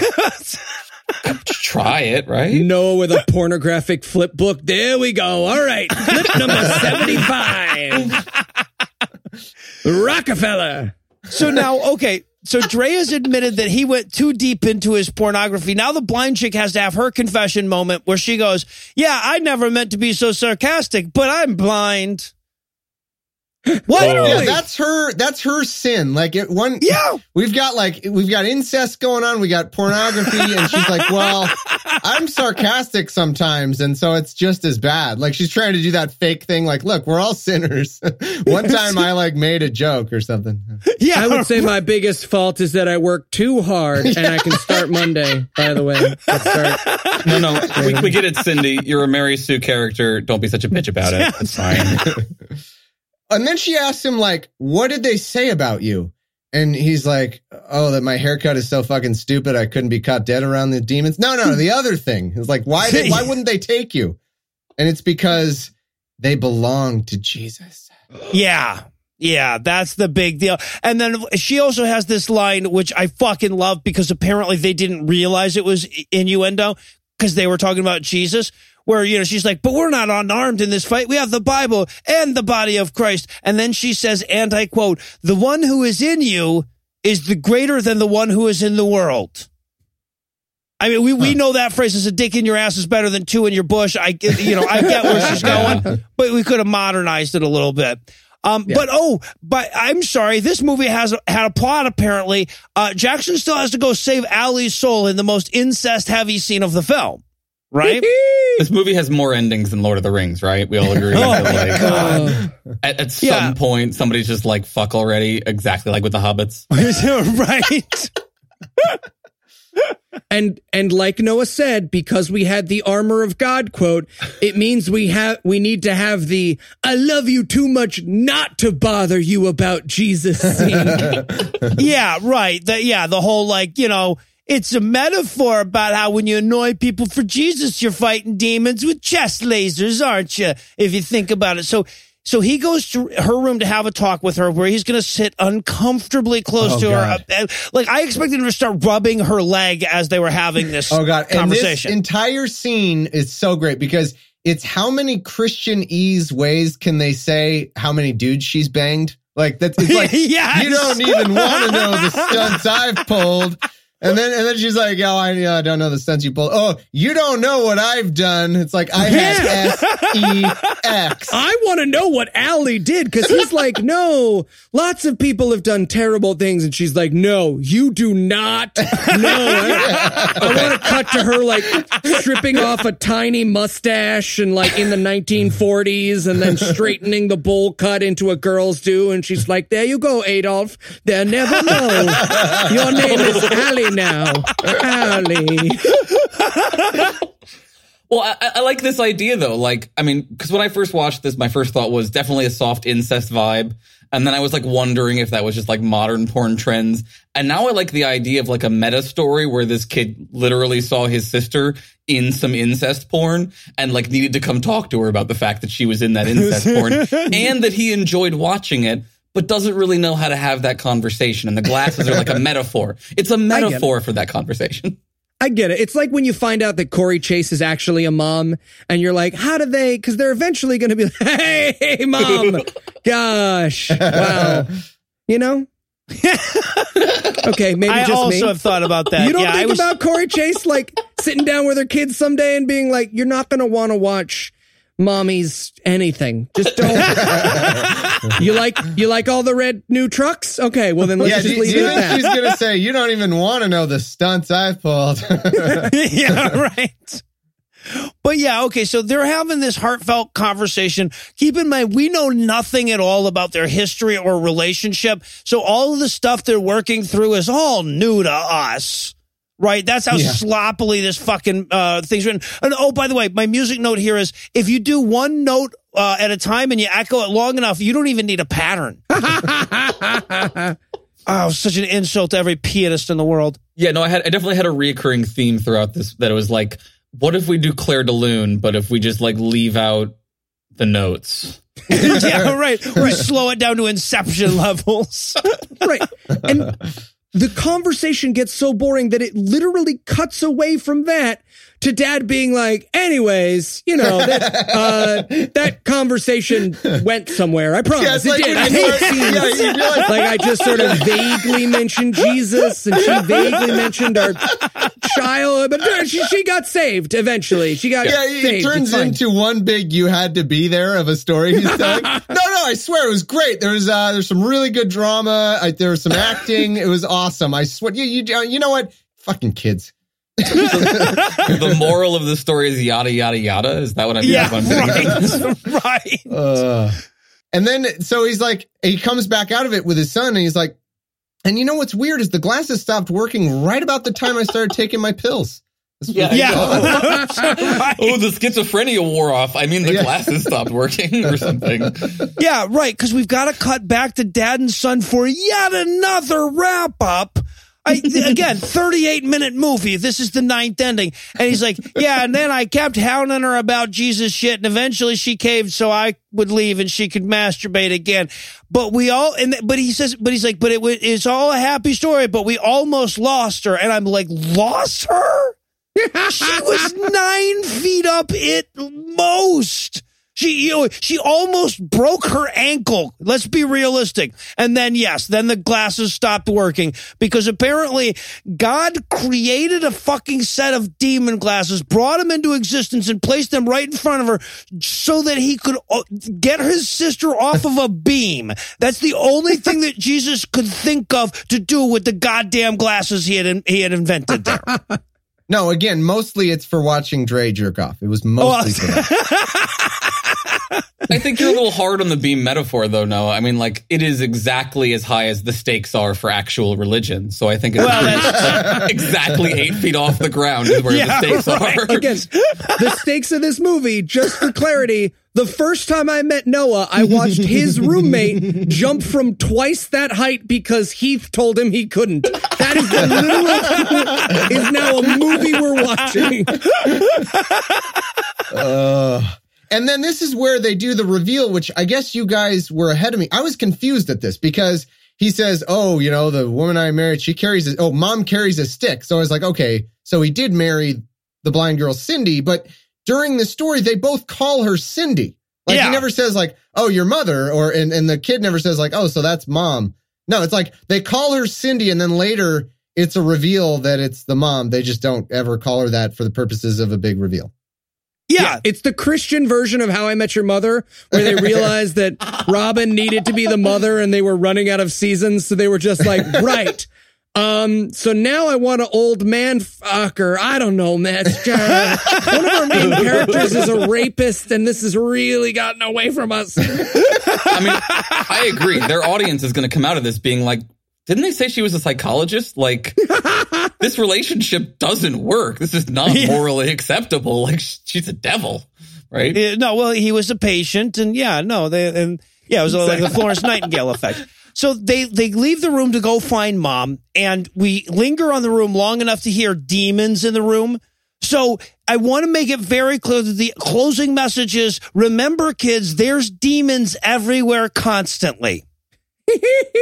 [laughs] try it, right?" No, with a pornographic flip book. There we go. All right. Flip number 75. Rockefeller. So now, okay. So Dre has admitted that he went too deep into his pornography. Now the blind chick has to have her confession moment where she goes, "Yeah, I never meant to be so sarcastic, but I'm blind." What? yeah, that's her. That's her sin. Like it one. Yeah. we've got like we've got incest going on. We got pornography, and she's like, "Well, I'm sarcastic sometimes, and so it's just as bad." Like she's trying to do that fake thing. Like, look, we're all sinners. [laughs] one time, I like made a joke or something. yeah, I would say my biggest fault is that I work too hard and I can start Monday, by the way. Let's start. No, no, we, we get it, Cindy. You're a Mary Sue character. Don't be such a bitch about it. It's fine. [laughs] And then she asked him, like, what did they say about you? And he's like, oh, that my haircut is so fucking stupid. I couldn't be caught dead around the demons. No, no, the other thing is like, why, they, why [laughs] wouldn't they take you? And it's because they belong to Jesus. Yeah. Yeah, that's the big deal. And then she also has this line, which I fucking love because apparently they didn't realize it was innuendo because they were talking about Jesus. Where, you know, she's like, but we're not unarmed in this fight. We have the Bible and the body of Christ. And then she says, and I quote, the one who is in you is the greater than the one who is in the world. I mean, we, we know that phrase is a dick in your ass is better than two in your bush. I you know, I get where she's going, but we could have modernized it a little bit. Um, but oh, but I'm sorry, this movie has had a plot apparently. Uh, Jackson still has to go save Allie's soul in the most incest heavy scene of the film, right? this movie has more endings than Lord of the Rings, right? We all [laughs] agree. Oh like, uh, God. At, at some Yeah. point, somebody's just like fuck already, exactly like with the hobbits. [laughs] right. [laughs] And and like Noah said, because we had the armor of God quote, it means we have we need to have the I love you too much not to bother you about Jesus scene. yeah, right. The, yeah, the whole like, you know, it's a metaphor about how when you annoy people for Jesus, you're fighting demons with chest lasers, aren't you? If you think about it. So, so he goes to her room to have a talk with her where he's going to sit uncomfortably close Oh, to God. her. Like I expected him to start rubbing her leg as they were having this Oh god! And this conversation. entire scene is so great because it's how many Christian ease ways can they say how many dudes she's banged? Like that's it's like [laughs] Yes. you don't even want to know the stunts I've pulled. And then and then she's like, "Oh, I, yeah, I don't know the sense you pulled. Oh, you don't know what I've done. It's like I had S E X. [laughs] I want to know what Allie did because he's [laughs] like, no, lots of people have done terrible things. And she's like, no, you do not. [laughs] No, I, I want to cut to her like stripping off a tiny mustache and like in the 1940s and then straightening the bowl cut into a girl's do. And she's like, there you go, Adolf. They'll never know. Your name is Allie now, Allie. Well, I, I like this idea though. Like, I mean, because when I first watched this, my first thought was definitely a soft incest vibe. And then I was like wondering if that was just like modern porn trends. And now I like the idea of like a meta story where this kid literally saw his sister in some incest porn and like needed to come talk to her about the fact that she was in that incest porn [laughs] and that he enjoyed watching it. But doesn't really know how to have that conversation. And the glasses are like a [laughs] metaphor. It's a metaphor for that conversation. I get it. It's like when you find out that Cory Chase is actually a mom, and you're like, how do they? Because they're eventually going to be [laughs] like, hey, mom. [laughs] Gosh. Wow. You know? okay, maybe I just also me. have thought about that. You don't yeah, I think was, about Cory Chase like sitting down with her kids someday and being like, you're not going to want to watch mommy's anything. Just don't. [laughs] you like you like all the red new trucks? Okay, well then let's yeah, just do, leave do you it at think that. she's gonna say you don't even want to know the stunts I've pulled? [laughs] yeah, right. But yeah, okay, so they're having this heartfelt conversation. Keep in mind, we know nothing at all about their history or relationship. So all of the stuff they're working through is all new to us. Right? That's how Yeah. sloppily this fucking uh, thing's written. And oh, by the way, my music note here is if you do one note uh, at a time and you echo it long enough, you don't even need a pattern. [laughs] oh, such an insult to every pianist in the world. Yeah, no, I had I definitely had a reoccurring theme throughout this that it was like, what if we do Clair de Lune, but if we just like leave out the notes? [laughs] yeah, right. Or slow it down to inception levels. [laughs] right. And the conversation gets so boring that it literally cuts away from that to dad being like, anyways, you know, that [laughs] uh that conversation went somewhere. I promise Yeah, it's like it did. I hate scenes. yeah, you like I just sort of vaguely mentioned Jesus and she vaguely mentioned our child, but she, she got saved eventually. She got Yeah, it saved. turns It's fine. into one big "you had to be there" of a story he's [laughs] telling. no, no, I swear it was great. There was uh, there's some really good drama. I, there was some acting. It was awesome. I swear. You, you, you know what? Fucking kids. [laughs] the moral of the story is yada yada yada. Is that what I'm? yeah, right. [laughs] right. Uh, and then so he's like, he comes back out of it with his son, and he's like, and you know what's weird is the glasses stopped working right about the time I started taking my pills. Yeah. Yeah. [laughs] Right. Oh, the schizophrenia wore off. I mean, the Yeah. glasses stopped working or something. Yeah, right. Because we've got to cut back to dad and son for yet another wrap up. I, again, 38 minute movie. This is the ninth ending. And he's like, yeah. And then I kept hounding her about Jesus shit. And eventually she caved so I would leave and she could masturbate again. But we all, and, but he says, but he's like, but it, it's all a happy story, but we almost lost her. And I'm like, lost her? [laughs] she was nine feet up at most. She, you know, she almost broke her ankle. Let's be realistic. And then, yes, then the glasses stopped working because apparently God created a fucking set of demon glasses, brought them into existence and placed them right in front of her so that he could uh, get his sister off of a beam. That's the only thing that Jesus could think of to do with the goddamn glasses he had, he had invented there. [laughs] No, again, mostly it's for watching Dre jerk off. It was mostly [laughs] for that. I think you're a little hard on the beam metaphor, though. No, I mean, like it is exactly as high as the stakes are for actual religion. So I think it's Well, like, exactly eight feet off the ground is where Yeah, the stakes right. are. Again, the stakes of this movie, just for clarity, the first time I met Noah, I watched his roommate jump from twice that height because Heath told him he couldn't. That is the literal [laughs] is now a movie we're watching. Uh, and then this is where they do the reveal, which I guess you guys were ahead of me. I was confused at this because he says, "Oh, you know, the woman I married, she carries a, oh, mom carries a stick." So I was like, "Okay, so he did marry the blind girl Cindy." But during the story, they both call her Cindy. Like Yeah. he never says like, "Oh, your mother," or and and the kid never says like, "Oh, so that's mom." No, it's like they call her Cindy, and then later it's a reveal that it's the mom. They just don't ever call her that for the purposes of a big reveal. Yeah. It's the Christian version of How I Met Your Mother, where they [laughs] realized that Robin needed to be the mother and they were running out of seasons. So they were just like, [laughs] right. Um, so now I want an old man fucker. I don't know, man. It's one of our main [laughs] characters is a rapist, and this has really gotten away from us. I mean, I agree. Their audience is going to come out of this being like, didn't they say she was a psychologist? Like, [laughs] this relationship doesn't work. This is not Yeah. morally acceptable. Like, she's a devil, right? Uh, no, well, he was a patient, and yeah, no, they and yeah, it was like the Florence Nightingale effect. So they they leave the room to go find mom, and we linger on the room long enough to hear demons in the room. So I want to make it very clear that the closing message is: remember, kids, there's demons everywhere constantly.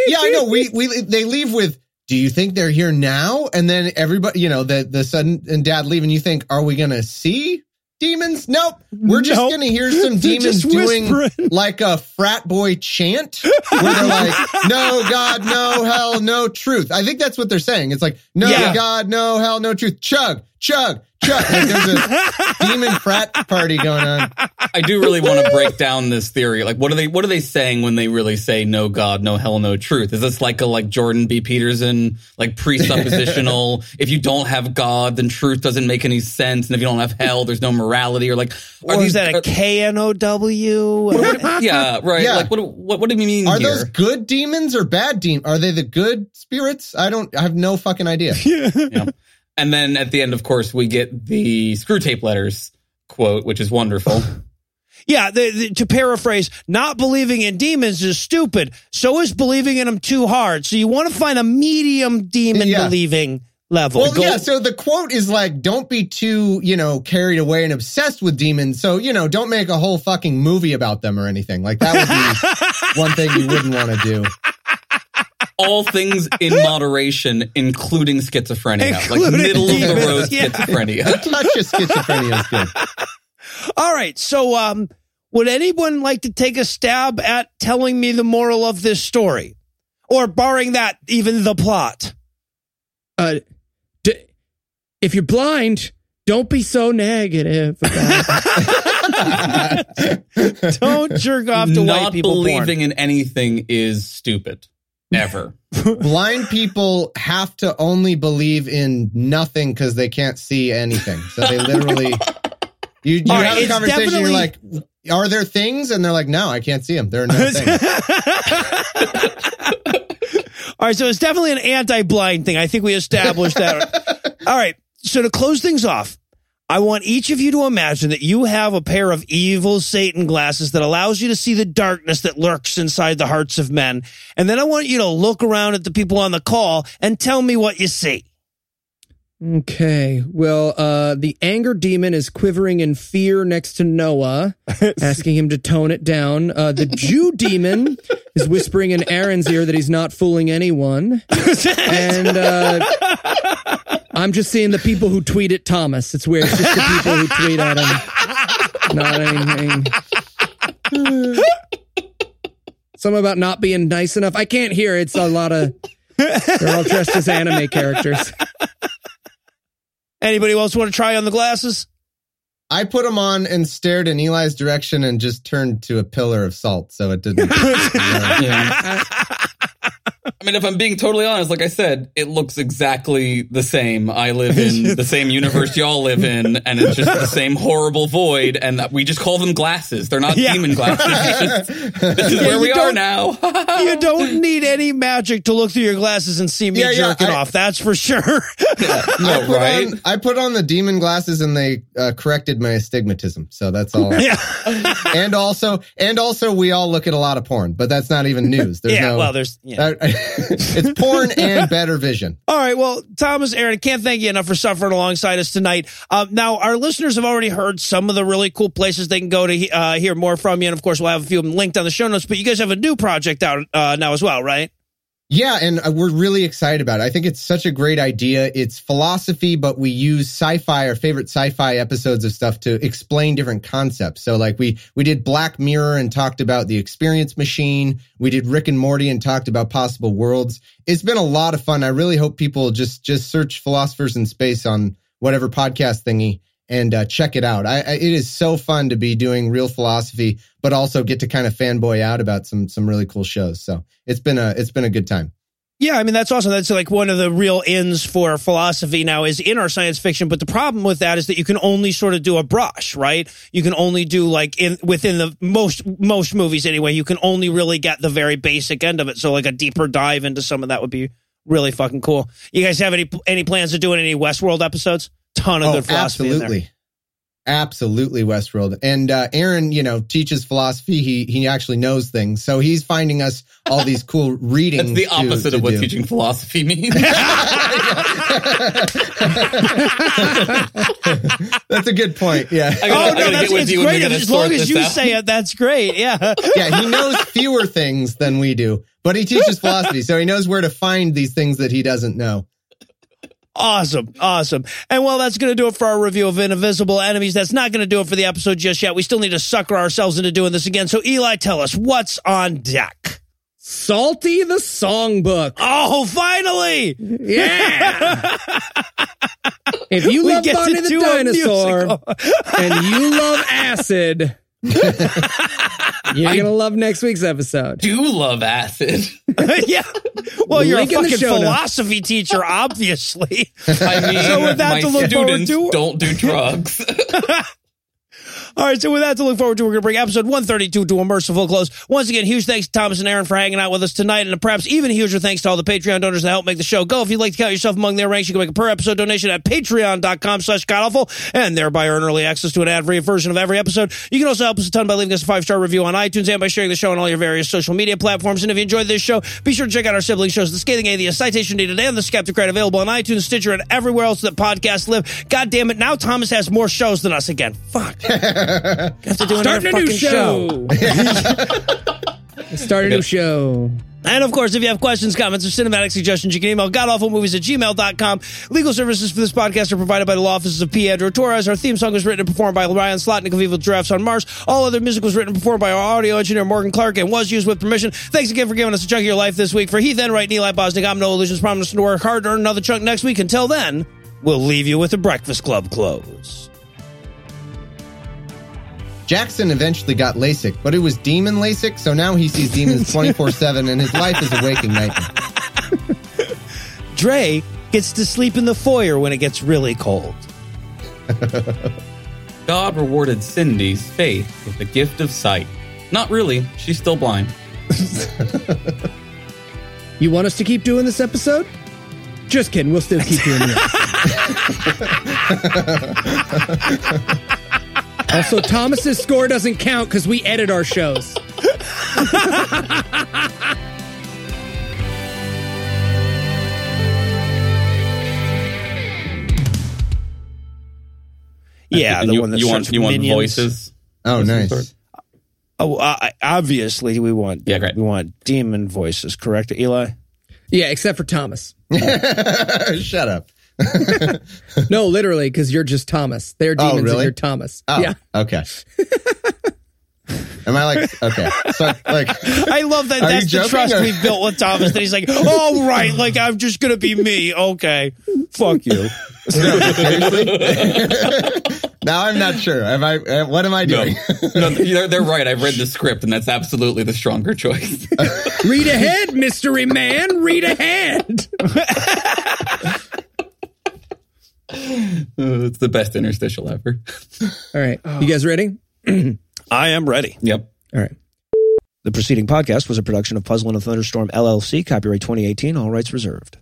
Yeah, I know. We we [laughs] they leave with. Do you think they're here now? And then everybody, you know, the the son and dad leave, and you think, are we gonna see demons? Nope. We're just Nope. gonna hear some demons doing [laughs] like a frat boy chant, where they're like, "No God, no hell, no truth." I think that's what they're saying. It's like, "No Yeah. God, no hell, no truth." Chug, chug, chug. Like there's a [laughs] demon frat party going on. I do really want to break down this theory. Like, what are they? What are they saying when they really say no God, no hell, no truth? Is this like a like Jordan B. Peterson like presuppositional? [laughs] if you don't have God, then truth doesn't make any sense, and if you don't have hell, there's no morality. Or like, are Or these is that a K N O W? [laughs] yeah, right. Yeah. Like, what, what, what do you mean Are here? those good demons or bad demons? Are they the good spirits? I don't. I have no fucking idea. Yeah. And then at the end, of course, we get the Screwtape Letters quote, which is wonderful. [laughs] Yeah, the, the- to paraphrase, not believing in demons is stupid. So is believing in them too hard. So you want to find a medium demon Yeah. believing level. Well, Go- yeah. So the quote is like, "Don't be too, you know, carried away and obsessed with demons." So you know, don't make a whole fucking movie about them or anything. Like that would be [laughs] one thing you wouldn't want to do. All things in moderation, including schizophrenia, like middle of the road yeah. schizophrenia. A touch of schizophrenia is good. [laughs] All right. So, um, would anyone like to take a stab at telling me the moral of this story? Or barring that, even the plot? Uh, d- if you're blind, don't be so negative. about. [laughs] Don't jerk off to white Not people porn. believing in anything is stupid. Ever. [laughs] Blind people have to only believe in nothing because they can't see anything. So they literally, [laughs] you, you All right, have a it's conversation. You're like, "Are there things?" And they're like, "No, I can't see them. There are no things." [laughs] All right, so it's definitely an anti-blind thing. I think we established that. All right, so to close things off, I want each of you to imagine that you have a pair of evil Satan glasses that allows you to see the darkness that lurks inside the hearts of men. And then I want you to look around at the people on the call and tell me what you see. Okay. Well, uh, the anger demon is quivering in fear next to Noah, [laughs] asking him to tone it down. Uh, the Jew [laughs] demon is whispering in Aaron's ear that he's not fooling anyone. And uh, I'm just seeing the people who tweet at Thomas. It's weird. It's just the people who tweet at him. Not anything. Something about not being nice enough. I can't hear. It's a lot of. They're all dressed as anime characters. Anybody else want to try on the glasses? I put them on and stared in Eli's direction and just turned to a pillar of salt. So it didn't. [laughs] [laughs] Yeah. I mean, if I'm being totally honest, like I said, it looks exactly the same. I live in [laughs] the same universe y'all live in, and it's just the same horrible void, and that we just call them glasses. They're not Yeah. demon glasses. Just- this is Yeah, where you we are don't- now. [laughs] you don't need any magic to look through your glasses and see me Yeah, yeah, jerking I- off. That's for sure. [laughs] I no, put right? on I put on the demon glasses and they uh, corrected my astigmatism. So that's all. yeah. and also, and also, we all look at a lot of porn, but that's not even news. There's yeah. no. well, there's. Yeah. that- it's porn and better vision. [laughs] All right. Well, Thomas, Aaron, can't thank you enough for suffering alongside us tonight. Um, now, our listeners have already heard some of the really cool places they can go to uh, hear more from you. And of course, we'll have a few of them linked on the show notes. But you guys have a new project out uh, now as well, right? Yeah, and uh, we're really excited about it. I think it's such a great idea. It's philosophy, but we use sci-fi, our favorite sci-fi episodes of stuff to explain different concepts. So like we we did Black Mirror and talked about the experience machine. We did Rick and Morty and talked about possible worlds. It's been a lot of fun. I really hope people just just search philosophers in space on whatever podcast thingy and uh, check it out. I, I, it is so fun to be doing real philosophy, but also get to kind of fanboy out about some some really cool shows. So it's been a it's been a good time. Yeah, I mean that's awesome. That's like one of the real ins for philosophy now is in our science fiction. But the problem with that is that you can only sort of do a brush, right? You can only do like in within the most most movies anyway. You can only really get the very basic end of it. So like a deeper dive into some of that would be really fucking cool. You guys have any any plans of doing any Westworld episodes? Ton of Oh, good philosophy in there. absolutely. Absolutely, Westworld. And uh, Aaron, you know, teaches philosophy. He he actually knows things, so he's finding us all these cool [laughs] readings. That's the opposite to of what do. teaching philosophy means. [laughs] [laughs] That's a good point. Yeah. Gotta, Oh no, that's get it's you and we great. As long as you out. say it, that's great. Yeah. yeah, he knows fewer things than we do, but he teaches philosophy, so he knows where to find these things that he doesn't know. Awesome. Awesome. And well, that's going to do it for our review of Invisible Enemies. That's not going to do it for the episode just yet. We still need to sucker ourselves into doing this again. So, Eli, tell us what's on deck. Psalty the Songbook. Oh, finally. Yeah. [laughs] if you We love Barney the Dinosaur and you love acid, you're going to love next week's episode. do love acid. [laughs] yeah. Well, you're a Link in the fucking show notes. philosophy teacher, obviously. I mean, So with that my to look forward students to- don't do drugs. [laughs] All right, so with that to look forward to, we're going to bring episode 132 to a merciful close. Once again, huge thanks to Thomas and Aaron for hanging out with us tonight, and perhaps even huger thanks to all the Patreon donors that help make the show go. If you'd like to count yourself among their ranks, you can make a per episode donation at patreon.com slash godawful, and thereby earn early access to an ad-free version of every episode. You can also help us a ton by leaving us a five-star review on iTunes and by sharing the show on all your various social media platforms. And if you enjoyed this show, be sure to check out our sibling shows, The Scathing Atheist, Citation Needed, and The Skeptic Right, available on iTunes, Stitcher, and everywhere else that podcasts live. God damn it, now Thomas has more shows than us again. Fuck. [laughs] [laughs] Have to do another Starting a new fucking show. [laughs] Start a new show. And of course, if you have questions, comments, or cinematic suggestions, you can email godawfulmovies at gmail.com. Legal services for this podcast are provided by the law offices of P. Andrew Torres. Our theme song was written and performed by Ryan Slotnick of Evil Giraffes on Mars. All other music was written and performed by our audio engineer, Morgan Clark, and was used with permission. Thanks again for giving us a chunk of your life this week. For Heath Enright and Eli Bosnick, I'm Noah Lugeons, promising to work hard to earn another chunk next week. Until then, we'll leave you with a Breakfast Club close. Jackson eventually got LASIK, but it was demon LASIK, so now he sees demons [laughs] 24 7 and his life is a waking nightmare. [laughs] Dre gets to sleep in the foyer when it gets really cold. [laughs] God rewarded Cindy's faith with the gift of sight. Not really. She's still blind. You want us to keep doing this episode? Just kidding. We'll still keep doing it. Also, Thomas's score doesn't count because we edit our shows. Yeah, And the you, one that you want with you want minions. voices. Oh, nice. Sort. Oh, uh, obviously we want. Yeah, great. We want demon voices, correct, Eli? Yeah, except for Thomas. [laughs] Shut up. [laughs] No, literally, because you're just Thomas. They're Oh, demons and you're Thomas. Oh, Yeah. okay. Am I like, okay. So, like, I love that. That's the trust or- we've built with Thomas. That he's like, "All right, like I'm just gonna be me." Okay, fuck you. [laughs] seriously? [laughs] now I'm not sure. Am I, uh, what am I No, doing? no, they're, they're right. I've read the script, and that's absolutely the stronger choice. Read ahead, mystery man. Read ahead. It's the best interstitial ever. [laughs] All right. Oh. You guys ready? [clears throat] I am ready. Yep. All right. The preceding podcast was a production of Puzzle in a Thunderstorm LLC, copyright 2018, all rights reserved.